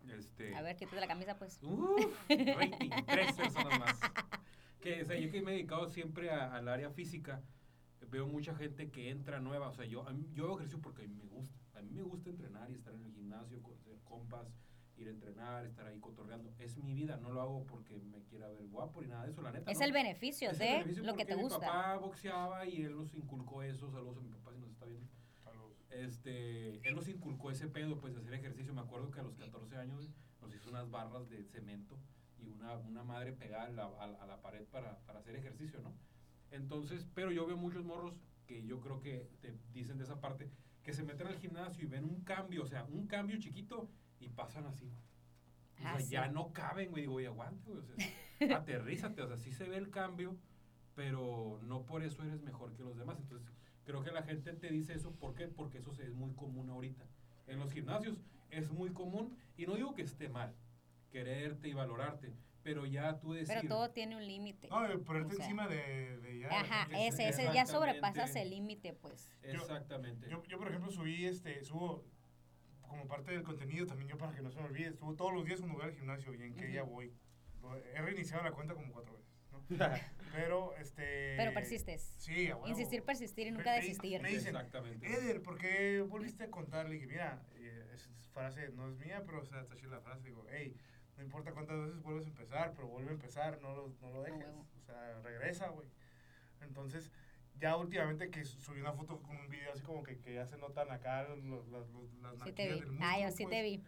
este...
A ver, quítate la camisa, pues.
Uf, rating, tres personas más. Que, o sea, yo que me he dedicado siempre a- al área física, veo mucha gente que entra nueva. O sea, yo, mí- yo hago ejercicio porque a mí me gusta. A mí me gusta entrenar y estar en el gimnasio, conocer compas, ir a entrenar, estar ahí cotorreando. Es mi vida, no lo hago porque me quiera ver guapo ni nada de eso, la neta.
Es
no.
el beneficio
Es el
de
beneficio
lo que te gusta.
Mi papá boxeaba y él nos inculcó eso. Saludos a mi papá si nos está viendo.
Saludos.
Este, él nos inculcó ese pedo, pues, de hacer ejercicio. Me acuerdo que a los 14 años nos hizo unas barras de cemento y una, una madre pegada a la, a- a la pared para, para hacer ejercicio, ¿no? Entonces, pero yo veo muchos morros que yo creo que te dicen de esa parte, que se meten al gimnasio y ven un cambio, o sea, un cambio chiquito y pasan así. O sea,
Ah, sí.
ya no caben, güey. Digo, oye, aguante, güey. O sea, aterrízate. O sea, sí se ve el cambio, pero no por eso eres mejor que los demás. Entonces, creo que la gente te dice eso. ¿Por qué? Porque eso es muy común ahorita. En los gimnasios es muy común. Y no digo que esté mal, quererte y valorarte. Pero ya tú decir...
Pero todo tiene un límite.
No, ponerte
O sea,
encima de, de ya.
Ajá,
de-
ese, ese ya sobrepasas el límite, pues.
Exactamente.
Yo, yo, por ejemplo, subí, este, subo como parte del contenido también yo para que no se me olvide, subo todos los días un lugar al gimnasio y en qué día voy. He reiniciado la cuenta como cuatro veces, ¿no? Pero, este...
Pero persistes.
Sí, a huevo.
Insistir, persistir y nunca
me-
desistir.
me dicen,
Exactamente.
Eder, ¿por qué volviste a contar? Le dije, mira, eh, esa frase no es mía, pero o sea, está chida la frase. Digo, hey, no importa cuántas veces vuelves a empezar, pero vuelve a empezar, no lo, no lo dejes.
huevo.
o sea, regresa, güey. Entonces, ya últimamente que subí una foto con un video así como que, que ya se notan acá los, las, los- las
Sí te vi.
del
Ah, yo sí
pues.
te vi.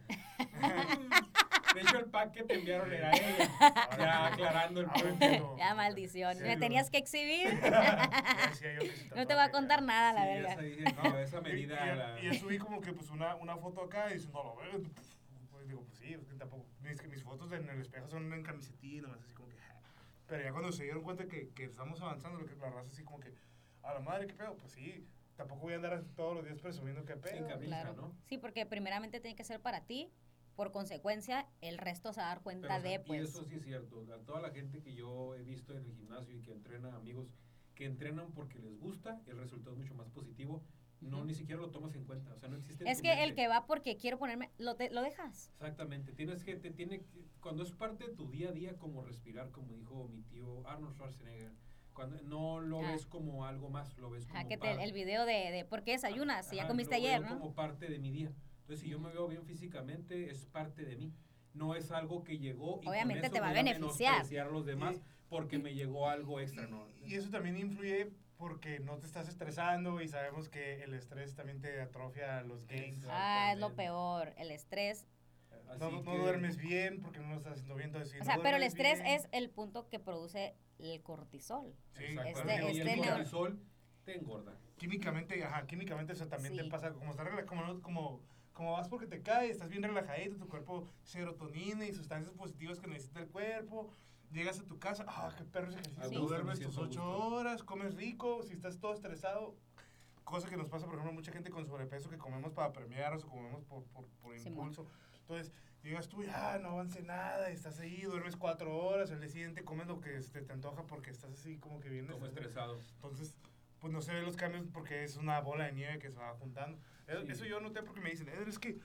De hecho, el pack que te enviaron era ella. Ya aclarando el
Ahora
punto.
Ya, maldición.
Sí,
Me tenías que exhibir. No te voy a contar nada, la
Sí,
verga.
esa, dije, no, esa
Y,
medida...
y-
la-
y yo subí como que pues una, una foto acá y diciendo, no, lo veo. Pues digo, pues sí, es que tampoco. Mis, mis fotos en el espejo son en camisetilla, nomás así como que. ja. Pero ya cuando se dieron cuenta que, que estamos avanzando, lo que la raza así como que, a la madre, ¿qué pedo? Pues sí, tampoco voy a andar todos los días presumiendo qué pedo.
camisa,
Claro.
¿no?
Sí, porque primeramente tiene que ser para ti. Por consecuencia, el resto se va a dar cuenta
Pero, o sea,
de, pues.
Y eso sí es cierto. A toda la gente que yo he visto en el gimnasio y que entrena, amigos que entrenan porque les gusta, el resultado es mucho más positivo. No, ni siquiera lo tomas en cuenta. O sea, no existe.
Es que el
mente.
que va porque quiero ponerme, lo, te- lo dejas.
Exactamente. Tienes que, te tiene cuando es parte de tu día a día, como respirar, como dijo mi tío Arnold Schwarzenegger, cuando no lo
Ah.
ves como algo más, lo ves como
Ajá, que te-
parte.
el video de, de por qué desayunas, si ya
Ajá,
comiste
lo
ayer,
veo
¿no?
como parte de mi día. Entonces, si yo me veo bien físicamente, es parte de mí. No es algo que llegó y
Obviamente
con eso
te va a
voy
beneficiar.
a los demás porque me llegó algo extra, ¿no?
Y eso también influye porque no te estás estresando y sabemos que el estrés también te atrofia los gains.
Ah, es lo peor, el estrés.
No, no duermes bien porque no lo estás haciendo bien. Entonces, si
O
no
sea, pero el estrés
bien-
es el punto que produce el cortisol.
Sí,
Exactamente.
Este-
y
este
el cortisol te engorda.
químicamente, ajá, químicamente eso también
Sí.
te pasa, como, como, no- como, como vas porque te caes, estás bien relajadito, tu cuerpo serotonina y sustancias positivas que necesita el cuerpo, llegas a tu casa, ah, qué perro ese ejercicio,
me
duermes tus ocho horas, comes rico, si estás todo estresado, cosa que nos pasa, por ejemplo, mucha gente con sobrepeso que comemos para premiarnos o comemos por, por, por impulso. Entonces, llegas tú y ah, no avance nada, estás ahí, duermes cuatro horas, el día siguiente comes lo que se te antoja porque estás así como que bien
Como estresado.
entonces, pues no se ven los cambios porque es una bola de nieve que se va juntando. Eso,
Sí.
eso yo noté porque me dicen, "Eder, es que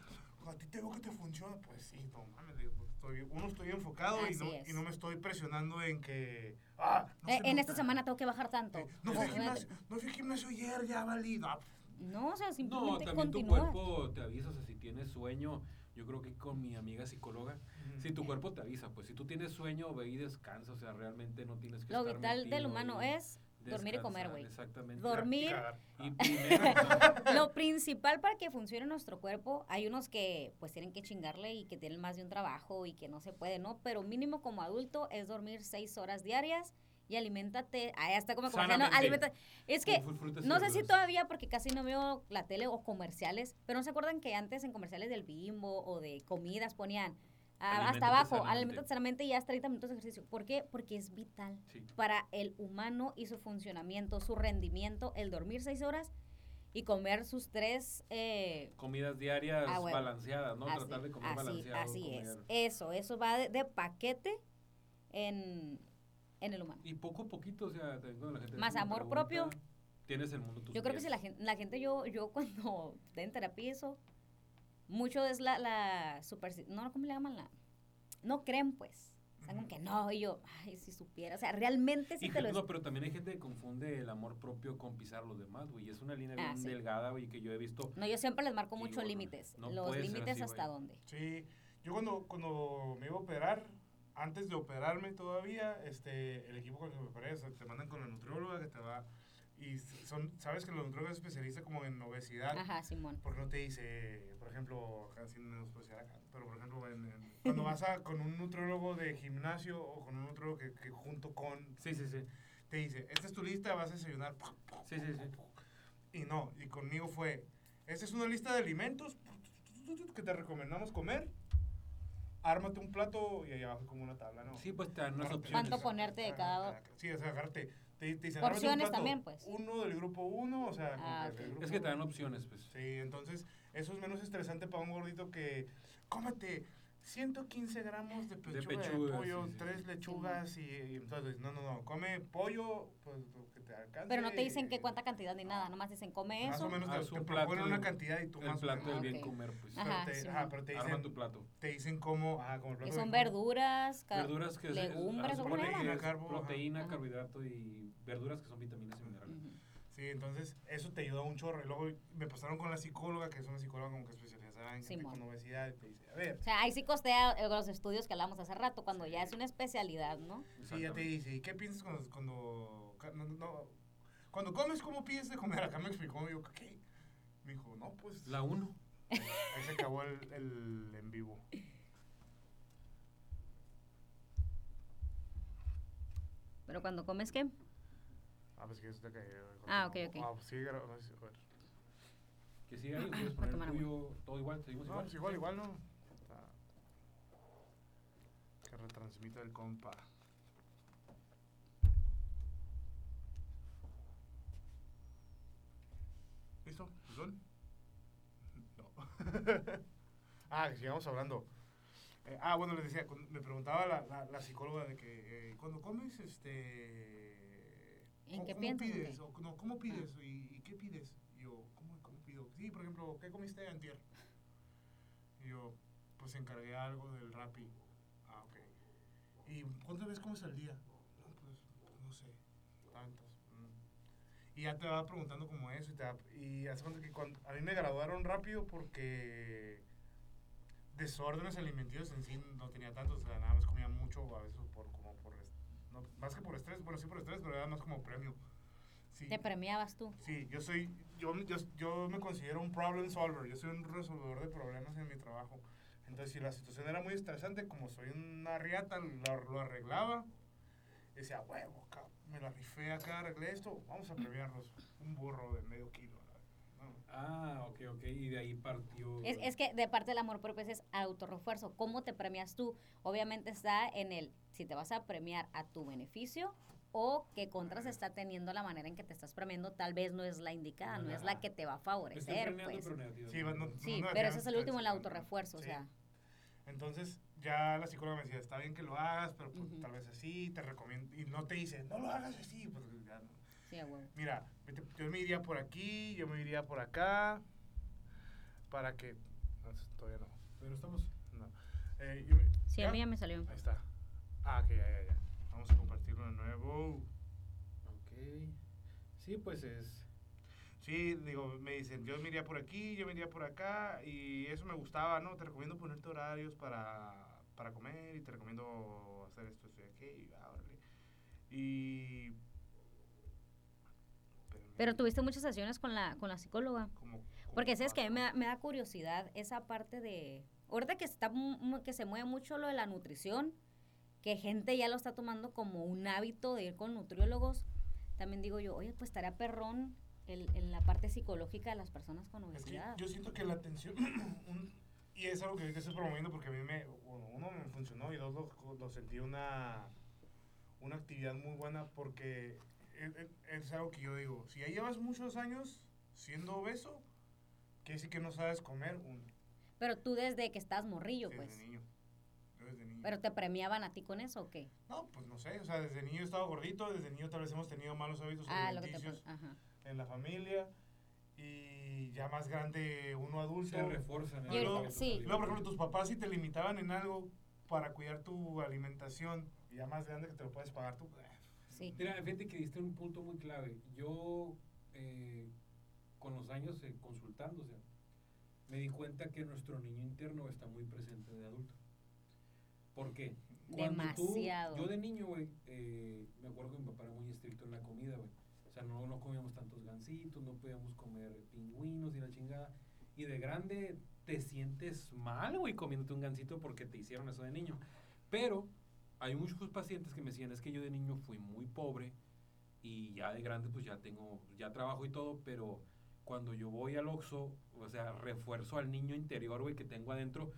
a ti te veo que te funciona. Pues sí, no mames, digo, estoy, uno estoy enfocado y no,
es.
y no me estoy presionando en que, ah, no
Eh,
se
en esta semana tengo que bajar tanto.
Eh, No fui, gimnasio, no fui gimnasio ayer, ya valí. No,
No, o sea,
No,
simplemente
también tu cuerpo te avisa, o sea, si tienes sueño, yo creo que con mi amiga psicóloga, si tu cuerpo te avisa, pues si tú tienes sueño, ve y descansa, o sea, realmente no tienes que
Lo
estar
vital del humano
y
es dormir y comer, güey.
Exactamente.
Dormir.
Y
primero,
Lo principal para que funcione nuestro cuerpo, hay unos que pues tienen que chingarle y que tienen más de un trabajo y que no se puede, ¿no? Pero mínimo como adulto es dormir seis horas diarias y aliméntate, ahí está como comercial, ¿no?
Sanamente.
Alimenta- Es que no sé si todavía, porque casi no veo la tele o comerciales, pero no se acuerdan que antes en comerciales del Bimbo o de comidas ponían ah, hasta abajo, alimentate sanamente y haz 30 minutos de ejercicio. ¿Por qué? Porque es vital
Sí.
para el humano y su funcionamiento, su rendimiento, el dormir seis horas y comer sus tres... eh,
Comidas diarias
Ah, bueno.
balanceadas, ¿no?
así,
Tratar de comer
así,
balanceado.
así es. Eso, eso va de, de paquete en, en el humano.
Y poco a poquito, o sea, la gente
Más amor propio.
Tienes el mundo a
Yo creo que si la gente, la gente yo, yo cuando estoy en terapia eso, mucho es la, la superstición, no, ¿cómo le llaman? La, no creen, pues. Como que no, y yo, ay, si supiera. O sea, realmente sí
Y
te lo
no, pero también hay gente que confunde el amor propio con pisar a los demás, güey. Es una línea
Ah,
bien
sí.
delgada, güey, que yo he visto.
No, yo siempre les marco
Y
mucho
bueno,
límites.
no
Los límites
así,
hasta
güey.
dónde.
Sí, yo cuando, cuando me iba a operar, antes de operarme todavía, este, el equipo con el que me operé, o sea, te mandan con la nutrióloga que te va... Y son, sabes que la nutrióloga es especialista como en obesidad.
Ajá, Simón.
Porque no te dice, por ejemplo, casi no puede decir acá, pero por ejemplo, en- en- cuando vas a, con un nutriólogo de gimnasio o con un nutriólogo que, que junto con,
Sí, sí, sí.
te dice, esta es tu lista, vas a desayunar.
Sí, sí, sí.
Y no, y conmigo fue, esta es una lista de alimentos que te recomendamos comer. Ármate un plato y ahí abajo como una tabla, ¿no?
Sí, pues te dan unas opciones.
¿Cuánto ponerte de cada-
Sí, o sea, agárrate. Te, te dicen, un plato,
también, pues.
Uno del grupo uno, o sea, como
Ah,
grupo
Es que te dan opciones, pues.
Sí, entonces eso es menos estresante para un gordito que cómete 115 gramos de pechuga de,
pechuga,
pollo,
sí, sí.
tres lechugas y, y entonces, no, no, no, come pollo, pues lo que te alcance.
Pero no te dicen que cuánta cantidad ni nada, nomás dicen come
Más
eso.
o menos
Ah,
te, te proponen una
de-
cantidad y tú
El
más o
plato
menos.
del bien
ok.
comer, pues.
Pero
Ajá,
te,
sí,
ajá, pero te
Arma
dicen,
tu plato.
te dicen cómo, ajá, como el
Que
plato
son
de-
verduras,
Verduras que es- es-
legumbres, ¿o
que es
Carbo,
proteína,
Ajá.
carbohidrato y verduras que son vitaminas y minerales.
Ujú.
Sí, entonces eso te ayuda un chorro. Y luego me pasaron con la psicóloga, que es una psicóloga como que especializada en gente
Simón.
con obesidad, y te dice, a ver,
O sea, ahí sí costea los estudios que hablamos hace rato, cuando ya es una especialidad, ¿no?
Sí, ya te dice, ¿y qué piensas cuando, cuando, ca- no, no, cuando comes, cómo pides de comer? Acá me explicó, yo, ¿qué? Me dijo, no, pues,
La 1.
ahí se acabó el, el en vivo.
Pero cuando comes, ¿qué?
Ah, pues que eso te cayó.
Ah, ok, ok.
Ah, pues sí, a ver.
Que siga ahí, quieres
Voy a
poner el tuyo, todo igual, seguimos
No,
igual.
pues igual, igual, ¿no? Que retransmita el compa. ¿Listo? ¿Son? No. ah, que sigamos hablando. Eh, ah, bueno, les decía, me preguntaba la, la, la psicóloga de que eh, cuando comes, este...
¿En
¿cómo-
qué
cómo
piensas o
pides?
qué?
O, no, ¿cómo pides? ¿Y, y qué pides? Yo, ¿cómo, ¿cómo pido? Sí, por ejemplo, ¿qué comiste antier? Y yo, pues encargué algo del Rappi. Ah, ok. ¿Y cuántas veces comes al día? No, pues, no sé, tantas. Mm. Y ya te va preguntando como eso y te y hace cuenta que cuando, a mí me graduaron rápido porque desórdenes alimenticios en sí no tenía tantos, nada más comía mucho a veces por como por no, más que por estrés, bueno sí por estrés, pero era más como premio. Sí.
Te premiabas tú.
Sí, yo soy, yo, yo, yo me considero un problem solver, yo soy un resolvedor de problemas en mi trabajo. Entonces, si la situación era muy estresante, como soy una riata, lo, lo arreglaba. Decía, huevo, me la rifé acá, arreglé esto, vamos a premiarnos un burro de medio kilo. ¿no?
Ah, ok, ok. Y de ahí partió.
Es, es que de parte del amor propio es autorrefuerzo. ¿Cómo te premias tú? Obviamente está en el si te vas a premiar a tu beneficio o qué contras está teniendo la manera en que te estás premiando. Tal vez no es la indicada, no es la que te va a favorecer. Pues.
Sí, no-
Sí,
no
pero ese es el último, el
sí,
autorrefuerzo. O
sí.
sea,
Entonces, ya la psicóloga me decía, está bien que lo hagas, pero pues, tal vez así, te recomiendo. Y no te dice, no lo hagas así, pues ya no.
sí, a huevo.
Mira, yo me iría por aquí, yo me iría por acá, para que... No, todavía no.
Pero estamos.
no. Eh, yo
Sí,
¿ya?
a mí ya me salió.
Ahí está. Ah, ok, ya, ya, ya. Vamos a compartirlo de nuevo.
Ok. Sí, pues es.
Sí, digo, me dicen, yo me iría por aquí, yo me iría por acá, y eso me gustaba, ¿no? Te recomiendo ponerte horarios para, para comer, y te recomiendo hacer esto, esto y aquello, y ah, órale. Y...
Pero tuviste muchas sesiones con la, con la psicóloga.
Como, como
Porque sabes que a mí me me da curiosidad esa parte de... Ahorita que, está, que se mueve mucho lo de la nutrición, que gente ya lo está tomando como un hábito de ir con nutriólogos, también digo yo, oye, pues estaría perrón el, en la parte psicológica de las personas con
Es que
obesidad.
yo siento que la atención, un- y es algo que ahorita estoy promoviendo porque a mí me, bueno, uno me funcionó y dos lo, lo sentí una, una actividad muy buena porque es, es- es algo que yo digo, si ya llevas muchos años siendo obeso, quiere decir que no sabes comer un,
Pero tú desde que estás morrillo,
desde
pues.
niño. Yo desde niño.
Pero te premiaban a ti con eso o qué?
no, pues no sé, o sea, desde niño he estado gordito, desde niño tal vez hemos tenido malos hábitos
Ah, lo que te...
alimenticios en la familia y ya más grande uno adulto.
Se refuerzan. Esos
sí.
Luego, por ejemplo, tus papás si te limitaban en algo, para cuidar tu alimentación, y ya más grande que te lo puedes pagar tú.
Sí.
Mira, fíjate que diste un punto muy clave. Yo, eh, con los años eh, sea, me di cuenta que nuestro niño interno está muy presente de adulto. ¿Por qué? Cuando tú-
Demasiado.
yo de niño, güey, eh, me acuerdo que mi papá era muy estricto en la comida, güey. O sea, no, no comíamos tantos gancitos, no podíamos comer pingüinos y la chingada. Y de grande te sientes mal, güey, comiéndote un gancito porque te hicieron eso de niño. Pero hay muchos pacientes que me decían, es que yo de niño fui muy pobre y ya de grande pues ya tengo, ya trabajo y todo, pero cuando yo voy al Oxxo, o sea, refuerzo al niño interior, güey, que tengo adentro,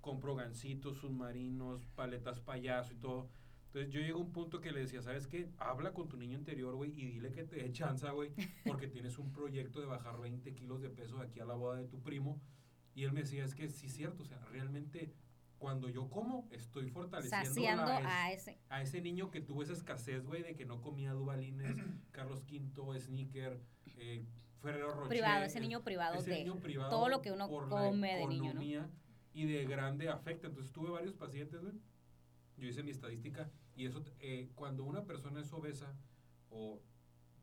compro gancitos, submarinos, paletas payaso y todo. Entonces yo llego a un punto que le decía, ¿sabes qué? Habla con tu niño interior, güey, y dile que te dé chanza, güey, porque tienes un proyecto de bajar 20 kilos de peso de aquí a la boda de tu primo. Y él me decía, es que sí es cierto, o sea, realmente cuando yo como, estoy fortaleciendo la-
a
es-
ese.
a ese niño que tuvo esa escasez, güey, de que no comía Dubalines, Carlos V, Sneaker, eh, Ferrero Rocher.
Privado, ese niño privado
ese
de
niño privado
todo lo que uno come de niño, ¿no?
Y de grande afecta. Entonces tuve varios pacientes, güey. Yo hice mi estadística y eso, eh, cuando una persona es obesa o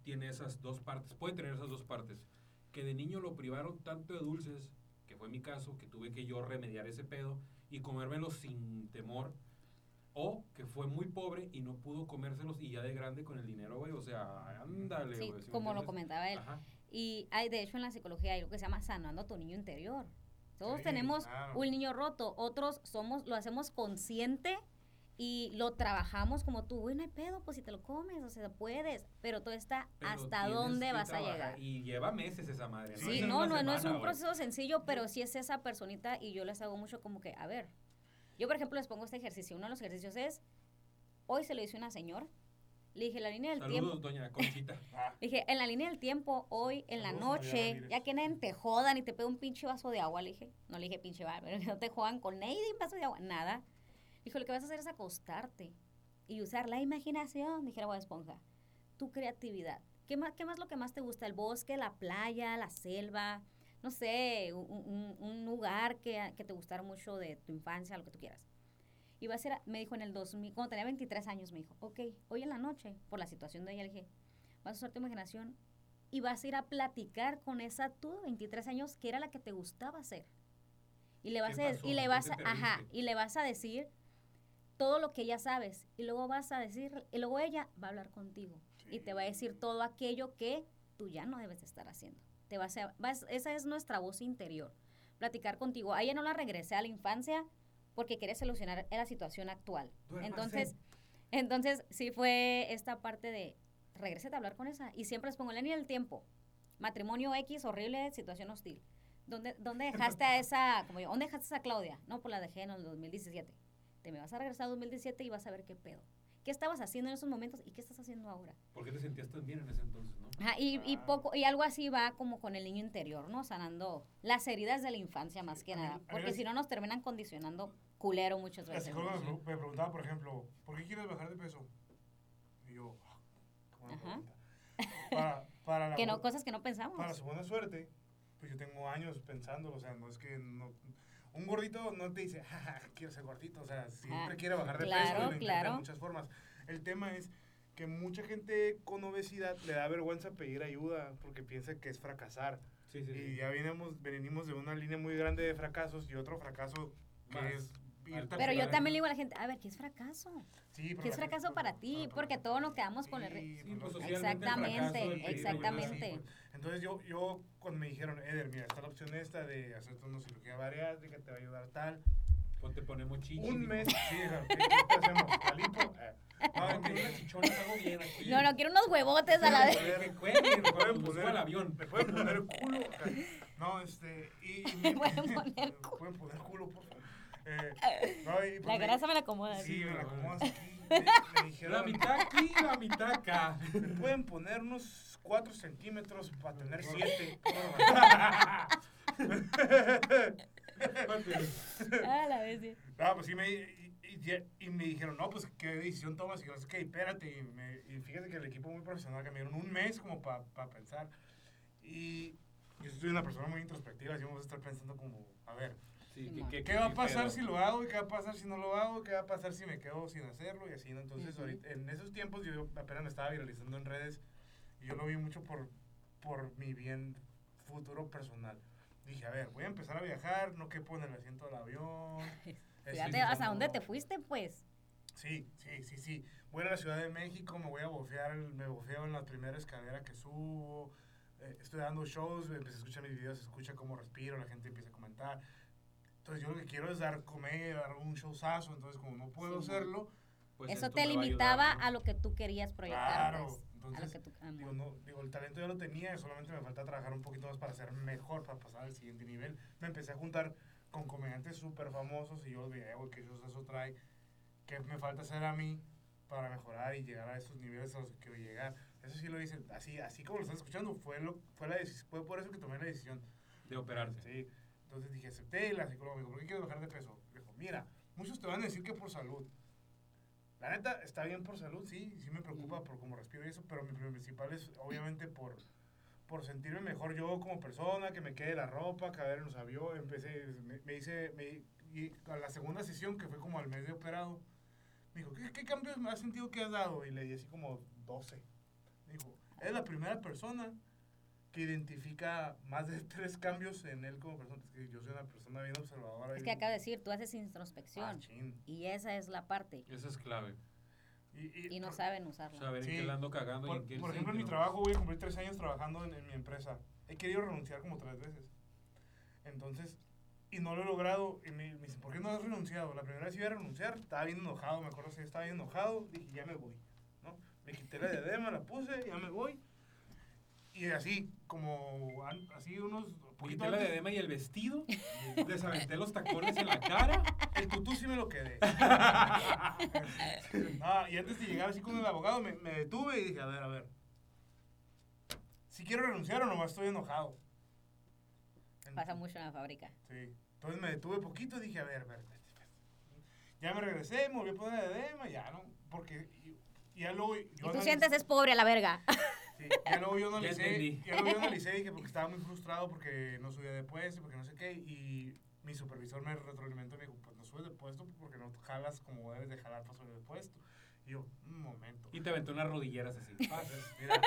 tiene esas dos partes, puede tener esas dos partes, que de niño lo privaron tanto de dulces, que fue mi caso, que tuve que yo remediar ese pedo y comérmelos sin temor, o que fue muy pobre y no pudo comérselos y ya de grande con el dinero, güey, o sea, ándale,
Sí,
güey. ¿sí me
como lo comentaba él.
Ajá.
Y hay, de hecho, en la psicología hay lo que se llama sanando a tu niño interior. Todos
Sí,
tenemos
claro.
un niño roto, otros somos, lo hacemos consciente y lo trabajamos como tú, güey, no hay pedo, pues si te lo comes, o sea, puedes, pero todo está
Pero
hasta dónde vas a llegar.
Y lleva meses esa madre.
Sí,
es
no,
una
no, no es
semana,
un
güey.
proceso sencillo, pero sí es esa personita y yo les hago mucho como que, a ver, yo por ejemplo les pongo este ejercicio, uno de los ejercicios es, hoy se lo hice una señora, le dije, la línea del tiempo,
Saludos, doña Conchita.
Ah,
Le dije, en la línea del tiempo, hoy, en la
Saludos,
noche, ya que nadie te jodan y te pega un pinche vaso de agua, le dije, no le dije pinche vaso, pero no te jodan con nadie un vaso de agua, nada. Dijo, lo que vas a hacer es acostarte y usar la imaginación, dijera Bob Esponja, tu creatividad. ¿Qué más, ¿Qué más lo que más te gusta? ¿El bosque, la playa, la selva? No sé, un, un- un lugar que, que te gustara mucho de tu infancia, lo que tú quieras. Y va a ser, me dijo en el 2000, cuando tenía 23 años, me dijo, ok, hoy en la noche, por la situación de ella, le dije, vas a usar tu imaginación y vas a ir a platicar con esa tú de 23 años que era la que te gustaba hacer. Y le vas
¿Qué
a
pasó?
y le
¿Qué
vas a, ajá, y le vas a decir todo lo que ya sabes y luego vas a decir y luego ella va a hablar contigo y te va a decir todo aquello que tú ya no debes de estar haciendo. Te vas a, vas- esa es nuestra voz interior. Platicar contigo. A ella no la regresé a la infancia porque quería solucionar la situación actual. Entonces, entonces sí fue esta parte de regrésate a hablar con esa. Y siempre les pongo la línea del tiempo. Matrimonio X, horrible, situación hostil. ¿Dónde, dónde dejaste a esa, como yo, dónde dejaste a Claudia? No, pues la dejé en el 2017. Te me vas a regresar a 2017 y vas a ver qué pedo. ¿Qué estabas haciendo en esos momentos y qué estás haciendo ahora?
¿Por qué te sentías tan bien en ese entonces, no?
Ajá, y, y
Ah.
poco, y algo así va como con el niño interior, ¿no? Sanando las heridas de la infancia más que nada. Porque si no nos terminan condicionando culero muchas
La
veces.
psicóloga
¿no?
me, pre- me preguntaba, por ejemplo, ¿por qué quieres bajar de peso? Y yo, ah,
Ajá.
pregunta. Para, para la
Que no, cosas que no pensamos.
para su buena suerte, pues yo tengo años pensándolo, o sea, no es que no, un gordito no te dice, jaja, quiero ser gordito, o sea, siempre
Ah,
quiere bajar de
claro,
peso lo
claro.
de muchas formas. El tema es que mucha gente con obesidad le da vergüenza pedir ayuda porque piensa que es fracasar.
Sí, sí,
Y
sí.
ya venimos, venimos de una línea muy grande de fracasos y otro fracaso que
Más
es
Pero yo también le digo a la gente, a ver, ¿qué es fracaso?
Sí,
¿Qué es fracaso para ti? Porque todos nos quedamos con el... re-
Sí,
Sí, pues,
pues,
socialmente el
Exactamente,
fracaso, el pedir
exactamente.
pues. Entonces yo, yo cuando me dijeron, Eder, mira, está la opción esta de hacerte una cirugía bariátrica, te va a ayudar tal.
Pues te ponemos chichis.
Un mes, sí, ¿qué, qué hacemos? ¿La lipo? Eh,
No, unas chichonas hago bien aquí.
No, no, quiero unos huevotes a la vez.
Le pueden poner-
al avión.
Le pueden poner culo. acá. No, este, y... y
Le pueden poner
culo. pueden poner culo, por. Eh, no, y pues
La grasa me la acomoda.
Sí, me la acomodas aquí. Me, me dijeron...
La mitad aquí, la mitad acá.
Me pueden poner unos 4 centímetros para tener 7.
Ah, la vez, sí.
no, pues sí me... Y, y- y me dijeron, no, pues qué decisión tomas. Y yo, es que espérate. Y, me, y fíjate que el equipo muy profesional que me dieron un mes como para pensar. Y yo soy una persona muy introspectiva. Así vamos a estar pensando como, a ver,
Sí, que- que-
¿Qué va a pasar
pedo?
si lo hago y qué va a pasar si no lo hago? ¿Qué va a pasar si me quedo sin hacerlo? Y así, ¿no? Entonces, ahorita, en esos tiempos yo apenas me estaba viralizando en redes y yo lo vi mucho por, por mi bien futuro personal. Dije, a ver, voy a empezar a viajar, no quepo en el asiento del avión.
Fíjate hasta dónde te fuiste, pues.
Sí, sí, sí, sí. Voy a la Ciudad de México, me voy a bofear, me bofeo en la primera escalera que subo. eh, estoy dando shows, empecé a escuchar mis videos, se escucha cómo respiro, la gente empieza a comentar. Entonces yo lo que quiero es dar comer, dar un showzazo, entonces como no puedo
Sí,
hacerlo,
Pues
Eso te
va a
limitaba
ayudar, ¿no?
a lo que tú querías proyectar.
claro.
pues, a lo
Entonces,
que tú, ah,
digo, no, digo, el talento ya lo tenía, solamente me falta trabajar un poquito más para ser mejor, para pasar al siguiente nivel. Me empecé a juntar con comediantes súper famosos y yo los veía, güey, que showzazo trae, que me falta hacer a mí para mejorar y llegar a esos niveles a los que quiero llegar. Eso sí lo hice, así, así como lo estás escuchando, fue, lo, fue, la fue por eso que tomé la decisión.
De operarte.
Sí. Entonces dije, acepté y la psicóloga me dijo, ¿por qué quieres bajar de peso? Dijo, mira, muchos te van a decir que por salud. La neta, está bien por salud, sí, sí me preocupa por cómo respiro y eso, pero mi principal es obviamente por, por sentirme mejor yo como persona, que me quede la ropa, caber en los aviones, empecé, me, me hice, me, y a la segunda sesión, que fue como al mes de operado, me dijo, ¿qué, qué cambios me has sentido que has dado? Y le di así como 12. Me dijo, es la primera persona que identifica más de tres cambios en él como persona. Es que yo soy una persona bien observadora.
Es
y-
que acaba de decir, tú haces
Ah,
introspección.
chin.
y esa es la parte.
Eso es clave.
Y,
Y no
por-
saben usarla.
Saber en
Sí.
qué la ando cagando y
Por,
en qué
por ejemplo, en mi trabajo voy a cumplir tres años trabajando en, en mi empresa. He querido renunciar como tres veces. Entonces, y no lo he logrado. Y me, me dicen, ¿por qué no has renunciado? La primera vez iba a renunciar, estaba bien enojado, me acuerdo que estaba bien enojado. Dije, ya me voy. ¿no? Me quité la diadema, la puse, ya me voy. Y así, como así unos poquito
la
antes-
diadema y el vestido, les aventé los tacones en la cara.
El tutú sí me lo quedé. y antes de llegar así con el abogado, me, me detuve y dije, a ver, a ver. Si quiero renunciar o nomás estoy enojado.
Pasa mucho en la fábrica.
Sí. Entonces me detuve poquito y dije, a ver, a ver. Ya me regresé, me volví a poner la edema, ya, ¿no? Porque y- y ya luego... yo
Y tú sientes es pobre a la verga.
Sí, ya luego yo analicé, ya luego yo analicé y dije porque estaba muy frustrado porque no subía de puesto, porque no sé qué, y mi supervisor me retroalimentó y me dijo, pues no subes de puesto porque no jalas como debes de jalar para subir de puesto. Y yo, un momento.
Y te aventé unas rodilleras así.
Mira,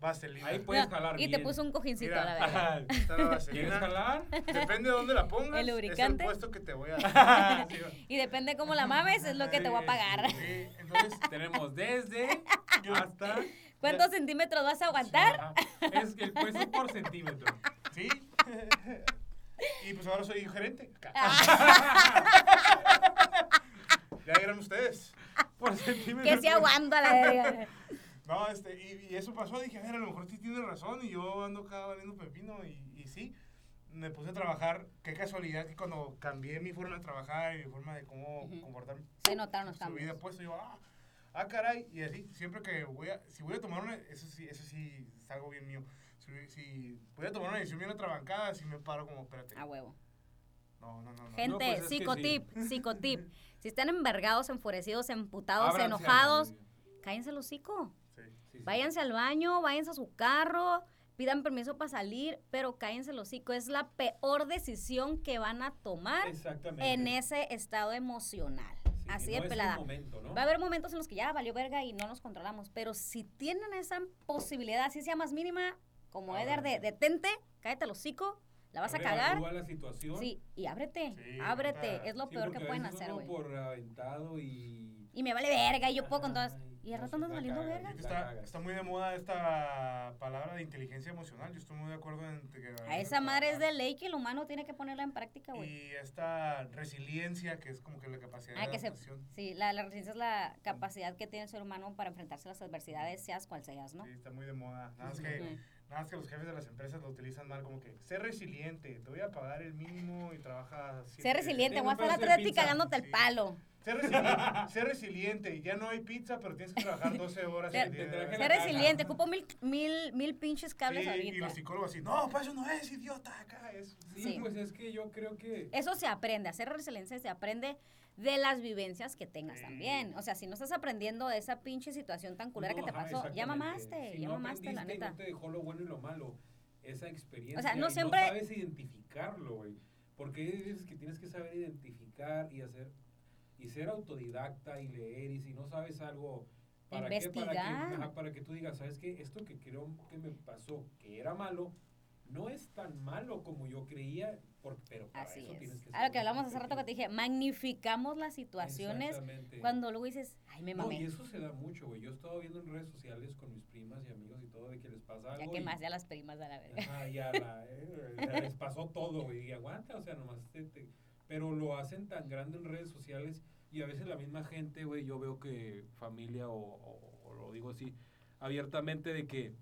vaselina.
Ahí puedes jalar
y
bien.
te puso un cojincito
Mira.
a la verga.
Está la
¿Quieres jalar?
Depende de dónde la pongas.
¿El
Es
lubricante?
el puesto que te voy a dar. Sí.
Y depende cómo la mames, es lo que te voy a pagar.
Sí, entonces,
Tenemos desde hasta...
¿Cuántos centímetros vas a aguantar?
Es que el peso por centímetro.
sí. Y pues ahora soy gerente. Ya eran ustedes.
Por centímetro.
Que se aguanta la verga.
No, este, y, y eso pasó, dije, a ver, a lo mejor sí tiene razón, y yo ando acá valiendo pepino, y, y sí, me puse a trabajar, qué casualidad que cuando cambié mi forma de trabajar y mi forma de cómo comportarme,
Se notaron los
subí de
cambios.
puesto, yo, ah, ah, caray, y así, siempre que voy a, si voy a tomar una, eso sí, eso sí es algo bien mío, si, si voy a tomar una decisión bien atrabancada, si me paro como, espérate,
A huevo.
no, no, no, no.
Gente,
pues
psicotip, psicotip. Si están envergados, enfurecidos, emputados, enojados, cállense el hocico.
Sí.
Sí, sí.
Váyanse al baño, váyanse a su carro, pidan permiso para salir, pero cállense el hocico. Es la peor decisión que van a tomar en ese estado emocional.
Sí,
Así
no
de pelada.
momento, ¿no?
Va a haber momentos en los que ya valió verga y no nos controlamos, pero si tienen esa posibilidad, así sea más mínima, como Eder, de detente, cállate el hocico, la vas a cagar.
la situación.
Sí, y ábrete,
Sí,
ábrete, es lo
Sí,
peor que pueden hacer, güey.
por aventado y...
Y me vale verga, y yo puedo con todas. Y al
no,
rato andas valiendo verga.
Está, está muy de moda esta palabra de inteligencia emocional. Yo estoy muy de acuerdo en que.
A esa madre es de ley que el humano tiene que ponerla en práctica, güey.
Y esta resiliencia, que es como que la capacidad
Ah,
de
que se,
adaptación.
sí, la, la resiliencia es la capacidad que tiene el ser humano para enfrentarse a las adversidades, seas cual seas, ¿no?
Sí, está muy de moda. Nada más, que. Nada más que los jefes de las empresas lo utilizan mal, como que sé resiliente, te voy a pagar el mínimo y trabaja.
Ser resiliente, voy a estar atrás de ti cagándote el palo.
Sé resiliente, sé resiliente, ya no hay pizza, pero tienes que trabajar 12 horas
Ser-
caja.
resiliente, ocupo mil, mil, mil pinches cables
Sí, y
ahorita.
los psicólogos así, no, para eso no es, idiota, acá es.
Sí,
Sí.
pues es que yo creo que...
Eso se aprende, hacer resiliencia se aprende de las vivencias que tengas
Sí.
también. O sea, si no estás aprendiendo de esa pinche situación tan culera
No,
que te
ajá,
pasó, ya mamaste,
Si
ya
no
mamaste, la
y
neta.
No te dejó lo bueno y lo malo. Esa experiencia.
O sea, no siempre-
sabes identificarlo, güey. Porque veces que tienes que saber identificar y hacer y ser autodidacta y leer y si no sabes algo para qué para que,
Investigar.
ajá, para que tú digas, ¿sabes qué? Esto que creo que me pasó, que era malo, no es tan malo como yo creía, por- pero para
Así
eso
es.
tienes que
A lo que hablamos hace rato que te dije, magnificamos las situaciones cuando luego dices, ay, me
No,
mamé.
y eso se da mucho, güey. Yo he estado viendo en redes sociales con mis primas y amigos y todo de que les pasa algo.
ya que más, ya las primas a la verga.
Ajá, ya, la- eh, ya les pasó todo, güey. Y aguanta, o sea, nomás te, te- Pero lo hacen tan grande en redes sociales y a veces la misma gente, güey, yo veo que familia o, o- o lo digo así abiertamente de que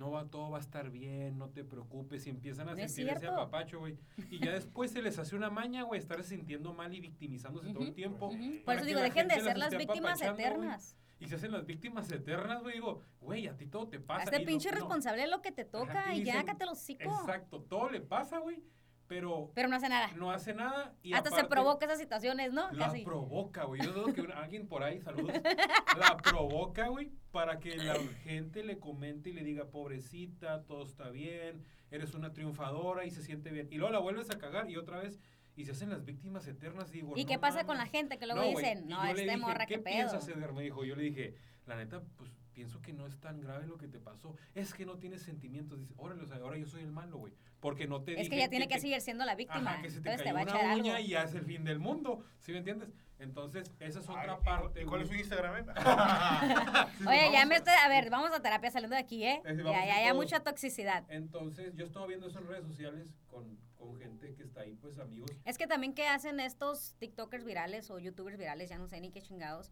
no va, todo va a estar bien, no te preocupes, y empiezan a
No es
sentir ese apapacho, güey. Y ya después se les hace una maña, güey, estar sintiendo mal y victimizándose todo el tiempo.
Ujú. Por eso digo, dejen de
gente
ser
las
víctimas eternas.
Y se hacen las víctimas eternas, güey. Digo, güey, a ti todo te pasa. No-
pinche
no.
responsable de lo que te toca
Ajá, y
y ya
dicen,
cállate los hocico.
Exacto, todo le pasa, güey, pero
Pero no hace nada.
no hace nada y
Hasta se provoca esas situaciones, ¿no?
La
Casi.
provoca, güey. Yo dudo que alguien por ahí, saludos, la provoca, güey, para que la gente le comente y le diga, pobrecita, todo está bien, eres una triunfadora y se siente bien. Y luego la vuelves a cagar y otra vez, y se hacen las víctimas eternas. Y digo,
¿Y
no
qué pasa con la gente que luego
güey,
dicen,
y
no, este morra, qué,
¿qué
pedo?
piensas, Eder? Me dijo, yo le dije, la neta, pues pienso que no es tan grave lo que te pasó. Es que no tienes sentimientos. Dice, órale, o sea, ahora yo soy el malo, güey. Porque no te
Es
dije
que ya tiene que,
te-
seguir siendo la víctima.
Ajá, que se te
Entonces te
cayó
va a
una
algo.
uña y ya es el fin del mundo. ¿Sí me entiendes? Entonces, esa es otra
Ay, ¿y cu-
parte.
¿Y cuál es su. Instagram? eh?
Sí,
Oye, ya
a-
me estoy, a ver, vamos a terapia saliendo de aquí, ¿eh?
Eh, sí,
Ya,
a
ya, ya mucha toxicidad.
Entonces, yo estaba viendo eso en redes sociales con, con gente que está ahí, pues amigos.
Es que también que hacen estos TikTokers virales o YouTubers virales, ya no sé ni qué chingados.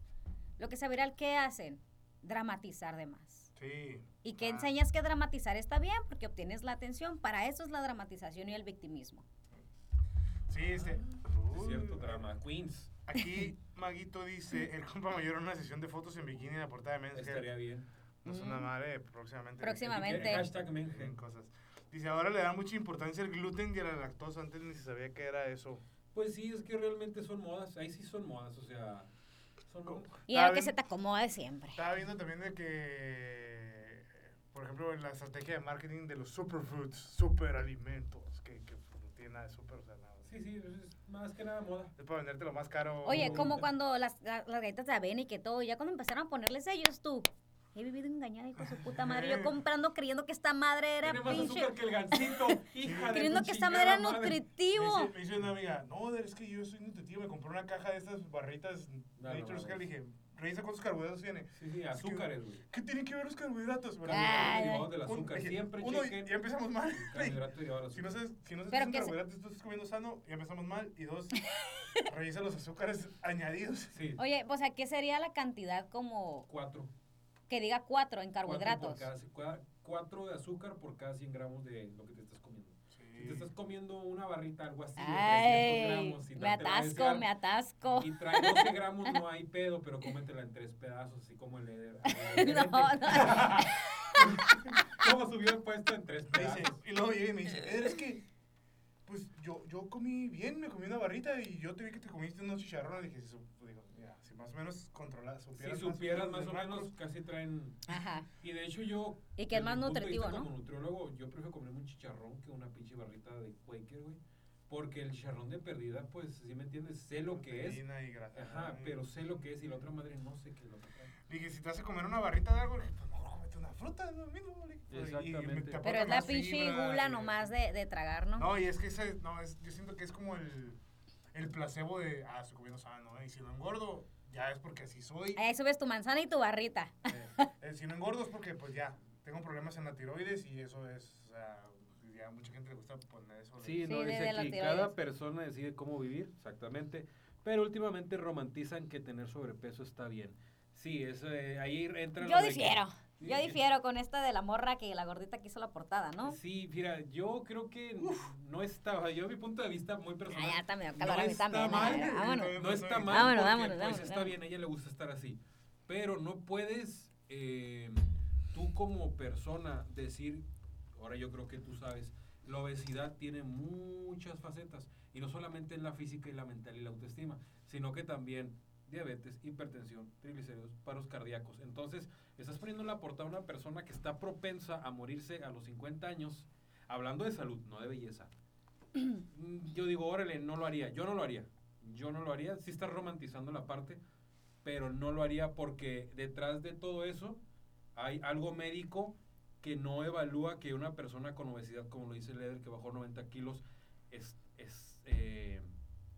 Lo que sea viral, ¿qué hacen? Dramatizar de más.
Sí.
Y que
Ah.
enseñas que dramatizar está bien porque obtienes la atención. Para eso es la dramatización y el victimismo.
Sí, este.
Es cierto, drama. Queens.
Aquí Maguito dice, el compa mayor en una sesión de fotos en bikini en la portada de Men's
Estaría bien.
No es
Mm.
una madre, próximamente.
Próximamente.
Hashtag
En cosas. Dice, ahora le da mucha importancia al gluten y a la lactosa. Antes ni se sabía que era eso.
Pues sí, es que realmente son modas. Ahí sí son modas, o sea.
Y a que se te acomode siempre.
Estaba viendo también de que, por ejemplo, en la estrategia de marketing de los superfoods, superalimentos, que, que no tiene nada de super, o sea, nada.
Sí, sí, es más que nada moda.
Es para venderte lo más caro.
Oye, como cuando las, la- las galletas de avena y que todo, ya cuando empezaron a ponerle sellos, tú. He vivido engañada, hijo de su puta madre. Yo comprando, creyendo que esta madre era
Tiene más
pinche.
azúcar que el gancito. Hija de
Creyendo
tu
que esta
chingada
madre era
madre.
Me
nutritivo.
dice, me dice una amiga, no, es que yo soy nutritivo, me compré una caja de estas barritas
No, no
Nature's. Health. Le dije, revisa cuántos carbohidratos tiene.
Sí, sí, azúcares, güey.
¿Qué tienen que ver los carbohidratos?
Ay,
Derivados del
Un-
azúcar.
dije,
Siempre
uno,
chequen
ya empezamos mal.
carbohidrato derivado del
Si no
azúcar.
sabes, si no sabes
Pero que
carbohidratos, tú estás comiendo sano, ya empezamos mal. Y dos, revisa los azúcares añadidos.
Sí,
Oye, o sea, ¿qué sería la cantidad como
cuatro.
Que diga cuatro en
Cuatro por
carbohidratos?
cada- cua- Cuatro de azúcar por cada 100 gramos de lo que te estás comiendo. Si te estás comiendo una barrita, algo así, de 300
Ay,
gramos. y
me
no te va a
atasco,
desear,
me atasco.
Y trae 12 gramos, no hay pedo, pero cómetela en tres pedazos, así como el de... el
No, no.
¿Cómo subió el puesto en tres pedazos?
y luego llega y me dice, "Eder, es que, pues yo, yo comí bien, me comí una barrita y yo te vi que te comiste unos chicharrones. Dije, su- digo, más o menos controlas,
Si
supieras,
supieras más o
macros".
menos, casi traen...
Ajá.
Y de hecho yo...
Y que es más nutritivo, ¿no?
Como nutriólogo, yo prefiero comerme un chicharrón que una pinche barrita de Quaker, güey. Porque el chicharrón de perdida, pues, si me entiendes, sé lo que es.
Y grasa.
Ajá, pero sé lo que es y la otra madre no sé qué es lo que trae.
Dije, si te vas a comer una barrita de algo, dije, pues mejor comete una fruta, es lo mismo. le dije. Y- y
Exactamente.
Pero es la pinche gula nomás de, de tragar, ¿no?
No, y es que ese, no, es, yo siento que es como el, el placebo de, ah, estoy comiendo sano, ¿eh? y si no engordo, ya es porque así soy.
Ahí subes tu manzana y tu barrita.
Eh, si no engordo es porque, pues ya, tengo problemas en la tiroides y eso es, o sea, ya mucha gente le gusta poner eso.
Sí, no,
Sí,
dice aquí, cada persona decide cómo vivir, exactamente. Pero últimamente romantizan que tener sobrepeso está bien. Sí, eso, eh, ahí entra
Yo
lo de que-
difiero.
Sí,
Yo difiero con esta de la morra que la gordita que hizo la portada, ¿no?
Sí, mira, yo creo que no está, yo mi punto de vista muy personal,
Ah, ya está medio
no
calor a mí
está
también.
mal,
ah, Vámonos.
no está mal
Vámonos,
porque,
vámonos,
pues
vámonos,
está
vámonos.
bien, a ella le gusta estar así. Pero no puedes eh, tú como persona decir, ahora yo creo que tú sabes, la obesidad tiene muchas facetas y no solamente en la física y la mental y la autoestima, sino que también diabetes, hipertensión, triglicéridos, paros cardíacos. Entonces, estás poniendo en la portada a una persona que está propensa a morirse a los 50 años, hablando de salud, no de belleza. yo digo, órale, no lo haría. Yo no lo haría. Yo no lo haría. Sí estás romantizando la parte, pero no lo haría porque detrás de todo eso hay algo médico que no evalúa que una persona con obesidad, como lo dice Leder, que bajó 90 kilos, es, es, eh,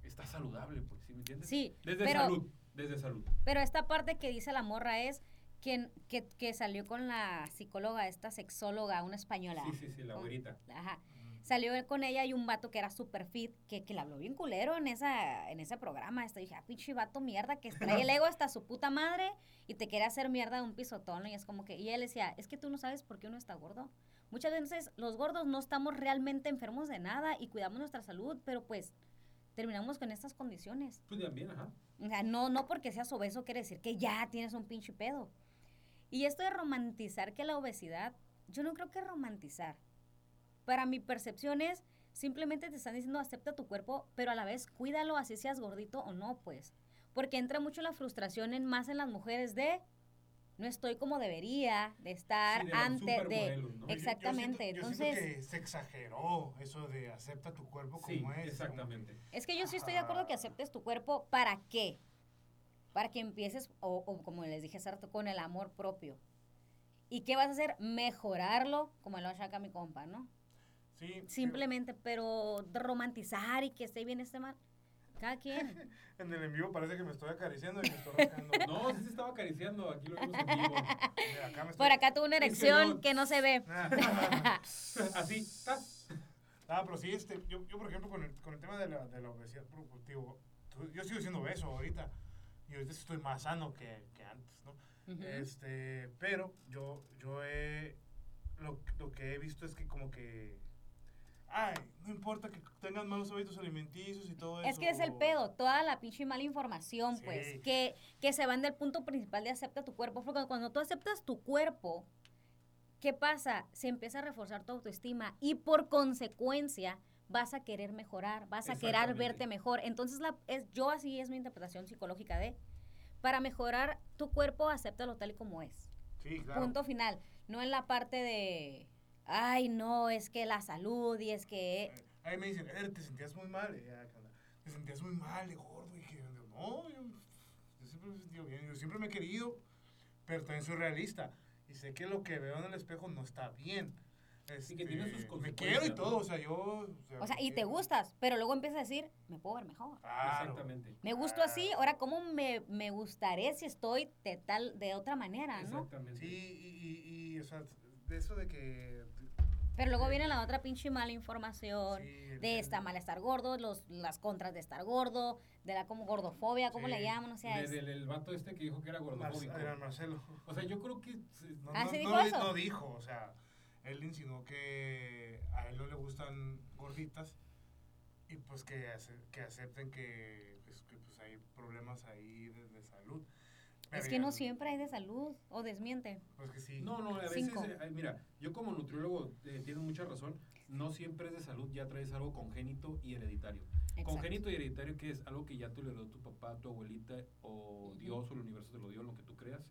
está saludable, pues, ¿sí me entiendes?
Sí,
Desde
pero-
salud, desde salud.
Pero esta parte que dice la morra es que, que, que salió con la psicóloga, esta sexóloga, una española.
Sí, sí, sí, la güerita.
Ajá. Salió él con ella y un vato que era super fit, que, que le habló bien culero en, esa, en ese programa. Este, dije, ah, pinche vato mierda, que trae el ego hasta su puta madre y te quiere hacer mierda de un pisotón. Y es como que, y él decía, es que tú no sabes por qué uno está gordo. Muchas veces los gordos no estamos realmente enfermos de nada y cuidamos nuestra salud, pero pues terminamos con estas condiciones.
Pues también, ajá.
O sea, no, no porque seas obeso quiere decir que ya tienes un pinche pedo. Y esto de romantizar que la obesidad, yo no creo que romantizar. Para mi percepción es, simplemente te están diciendo acepta tu cuerpo, pero a la vez cuídalo así seas gordito o no, pues. Porque entra mucho la frustración en más en las mujeres de no estoy como debería de estar
Sí, de los
antes de...
¿no?
Yo- yo
Exactamente,
siento- yo
entonces-
siento que se exageró eso de acepta tu cuerpo como
Sí,
es.
exactamente.
Es que yo sí estoy de acuerdo que aceptes tu cuerpo. ¿Para qué? Para que empieces, o, o como les dije hace rato, con el amor propio. ¿Y qué vas a hacer? Mejorarlo, como lo hace acá mi compa, ¿no?
Sí.
Simplemente, pero romantizar y que esté bien, esté mal. Cada quien.
En el en vivo parece que me estoy acariciando y me estoy rascando.
No, sí se estaba acariciando, aquí lo vemos en vivo.
Mira, acá me estoy...
Por acá tuvo una erección que no se ve.
Así.
Ah, pero sí, este, yo, yo por ejemplo, con el, con el tema de la, de la obesidad, tú- yo sigo siendo obeso ahorita. Y ahorita sí estoy más sano que, que antes, ¿no? Este, pero yo, yo he, lo, lo que he visto es que como que, importa que tengan malos hábitos alimenticios y todo eso.
Es que es el pedo, toda la pinche mala información,
Sí.
pues, que, que se van del punto principal de acepta tu cuerpo. Porque cuando tú aceptas tu cuerpo, ¿qué pasa? Se empieza a reforzar tu autoestima y por consecuencia vas a querer mejorar, vas a querer verte mejor. Entonces, la, es, yo así es mi interpretación psicológica de, para mejorar tu cuerpo, acéptalo tal y como es.
Sí, claro.
Punto final. No en la parte de, ay, no, es que la salud y es que...
Ahí me dicen, "Eh, te sentías muy mal. Y ya, ¿qué onda? Te sentías muy mal, gordo. Y que, no, yo, yo siempre me he sentido bien. Yo siempre me he querido, pero también soy realista. Y sé que lo que veo en el espejo no está bien.
Sí, que tiene sus
Este, Me quiero y
¿no?
todo, o sea, yo...
O sea, y
me
te
quiero.
gustas, pero luego empiezas a decir, me puedo ver mejor.
Claro.
Exactamente.
Me gusto así, ahora cómo me, me gustaré si estoy de tal, de otra manera, ¿no?
Exactamente.
Sí, y, y, y, o sea, de eso de que...
Pero luego viene la otra pinche mala información
sí,
de
el-
esta mal estar gordo, los, las contras de estar gordo, de la como gordofobia, ¿cómo
Sí.
le llaman? O sea, es-
Desde el, vato este que dijo que era
Mar-
gordofóbico.
era Marcelo.
O sea, yo creo que...
No,
Ah,
no,
¿sí
no
dijo
di-
eso?
no dijo, o sea, él insinuó que a él no le gustan gorditas y pues que, ace- que acepten que, pues, que, pues, hay problemas ahí de, de salud.
Es que no siempre hay de salud, o desmiente.
Pues que sí.
No, no, a veces,
Cinco.
eh, mira, yo como nutriólogo eh, tienes mucha razón, no siempre es de salud, ya traes algo congénito y hereditario.
Exacto.
Congénito y hereditario que es algo que ya te lo heredó tu papá, tu abuelita o. Dios o el universo te lo dio, lo que tú creas.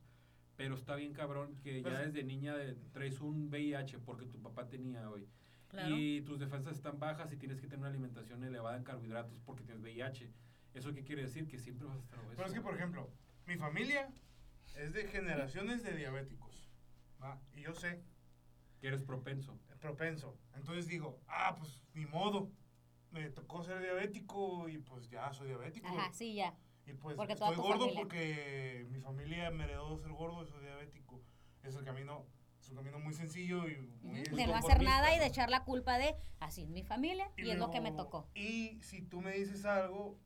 Pero está bien cabrón que
Pues-
ya desde niña eh, traes un VIH porque tu papá tenía hoy.
Claro.
Y tus defensas están bajas y tienes que tener una alimentación elevada en carbohidratos porque tienes VIH. ¿Eso qué quiere decir? Que siempre vas a estar obeso.
Pero es que, por ejemplo, mi familia es de generaciones de diabéticos. ¿va? Y yo sé,
Que eres propenso.
propenso. Entonces digo, ah, pues ni modo. Me tocó ser diabético y pues ya soy diabético.
Ajá, sí, ya.
Y pues
Porque
estoy gordo
familia.
porque mi familia me heredó ser gordo y soy diabético. Es el camino, es un camino muy sencillo y muy
De no hacer nada y de echar la culpa de, así es mi familia y, es lo que me tocó.
Y si tú me dices algo,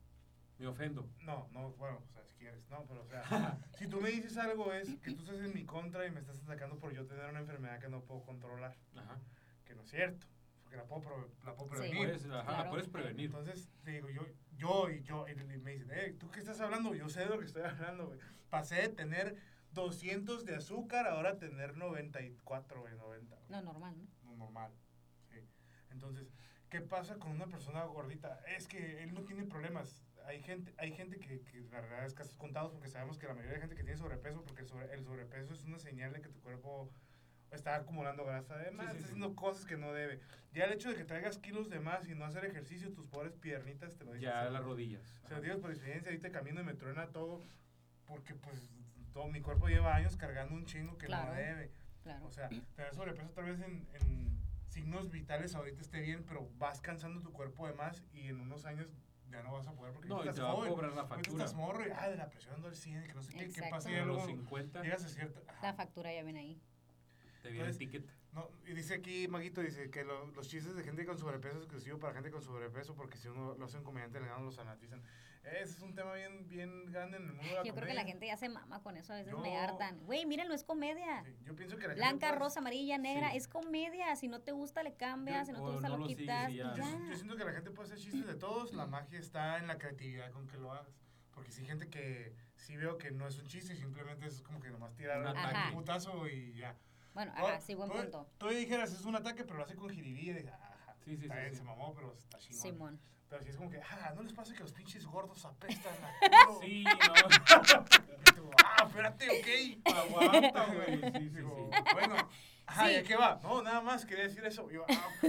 Me ofendo.
no, no, bueno, o sea, si quieres, no, pero o sea, si tú me dices algo es que tú estás en mi contra y me estás atacando por yo tener una enfermedad que no puedo controlar,
Ajá.
que no es cierto, porque la puedo, pro- la puedo
Sí.
prevenir.
Puedes, ajá,
Claro.
puedes prevenir.
Entonces, te digo, yo, yo y yo, y me dicen, eh, ¿tú qué estás hablando? Yo sé de lo que estoy hablando, güey. Pasé de tener 200 de azúcar, ahora a tener 94, güey, 90. güey.
No, normal, ¿no?
No, normal, sí. Entonces, ¿qué pasa con una persona gordita? Es que él no tiene problemas. Hay gente, hay gente que, que la verdad es casos contados porque sabemos que la mayoría de gente que tiene sobrepeso, porque el, sobre- el sobrepeso es una señal de que tu cuerpo está acumulando grasa de más,
Sí, sí,
está
sí.
haciendo cosas que no debe. Ya el hecho de que traigas kilos de más y no hacer ejercicio, tus pobres piernitas te lo dicen.
Ya las rodillas.
O sea, digo por experiencia, ahorita camino y me truena todo porque pues todo mi cuerpo lleva años cargando un chingo que
Claro.
no debe.
Claro.
O sea, tener sobrepeso tal vez en, en signos vitales ahorita esté bien, pero vas cansando tu cuerpo de más y en unos años ya no vas a poder porque
No, y
ahorita
te
estás
va a cobrar la factura.
estás morro y, ah, de la presión al 100, que no sé qué, qué
Exacto.
pasa.
A
Y ya
los
luego
50
llegas a cierta...
La
ajá.
factura ya viene ahí.
te viene el
Entonces,
ticket.
No, y dice aquí, Maguito, dice que lo- los chistes de gente con sobrepeso es exclusivo para gente con sobrepeso porque si uno lo hace un comediante le ganan, los fanatizan. Ese es un tema bien, bien grande en el mundo de la
Yo creo que la
comedia.
gente ya se mama con eso, a veces
Yo-
me hartan. Güey, mírenlo, es comedia.
Sí, yo pienso que la gente
Blanca,
puede-
rosa, amarilla, negra,
Sí.
es comedia. Si no te gusta, le cambias. Si no te gusta,
no
lo
lo sigues
quitas.
ya.
ya.
Yo, yo siento que la gente puede hacer chistes de todos, la magia está en la creatividad con que lo hagas. Porque si hay gente que sí veo que no es un chiste, simplemente es como que nomás tirar
Un
putazo y ya.
Bueno, ajá, sí, buen punto.
Tú dijeras, es un ataque, pero lo hace con jiribilla. y dices, ajá,
Sí, sí,
está
sí,
bien,
sí.
se mamó, pero está chingón.
Simón.
Pero si es como que, ah, ¿no les pasa que los pinches gordos apestan a culo?
Sí, no.
Ah, espérate, ok.
Aguanta, güey. Sí, sí,
Digo,
sí.
bueno, ajá,
Sí.
¿y a qué va? No, nada más quería decir eso. Yo, ah,
Sí,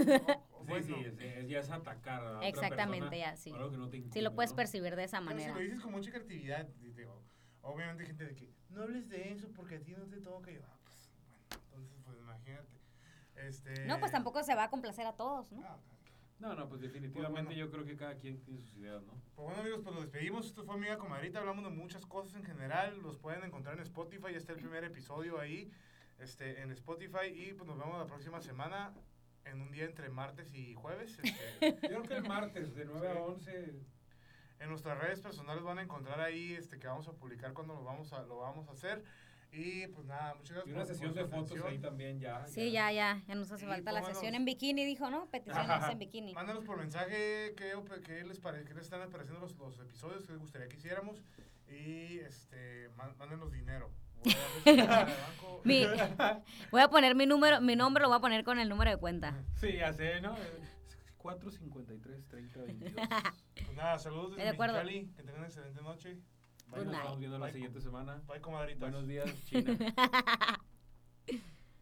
bueno.
sí, es- ya es atacar a otra
Exactamente,
persona
ya, sí.
algo que no te
Sí,
incumbe,
lo puedes
¿no?
percibir de esa
Pero
manera.
si lo dices con mucha creatividad, digo, obviamente hay gente de que no hables de eso porque a ti no te toca. Y yo, ah, pues, bueno, entonces, pues imagínate. Este,
No, pues tampoco se va a complacer a todos, ¿no?
Ah,
No, no, pues definitivamente
bueno.
yo creo que cada quien tiene sus ideas, ¿no?
Pues bueno amigos, pues los despedimos. Esto fue Amiga Comadrita. Hablamos de muchas cosas en general. Los pueden encontrar en Spotify. Ya está el primer episodio ahí este, en Spotify. Y pues nos vemos la próxima semana en un día entre martes y jueves. Este,
Yo creo que el martes de 9 a 11
en nuestras redes personales van a encontrar ahí este, que vamos a publicar cuando lo vamos a, lo vamos a hacer. Y pues nada, muchas gracias
y una
por-
sesión
por
de fotos
atención.
ahí también ya.
Sí, ya, ya. Ya nos hace
Y
falta la sesión en bikini, dijo, ¿no? Peticiones
Ajá.
en bikini.
Mándanos por mensaje qué, qué les, pare, qué les están pareciendo los, los episodios que les gustaría que hiciéramos. Y este, má- mándenos dinero. Voy a de.
Mi, voy a poner mi número, mi nombre lo voy a poner con el número de cuenta.
Sí, ya sé, ¿no? 453 30 22.
Pues nada, saludos
De
desde
acuerdo.
Mexicali. Que tengan una excelente noche.
Nos estamos viendo la siguiente semana. Buenos días, China.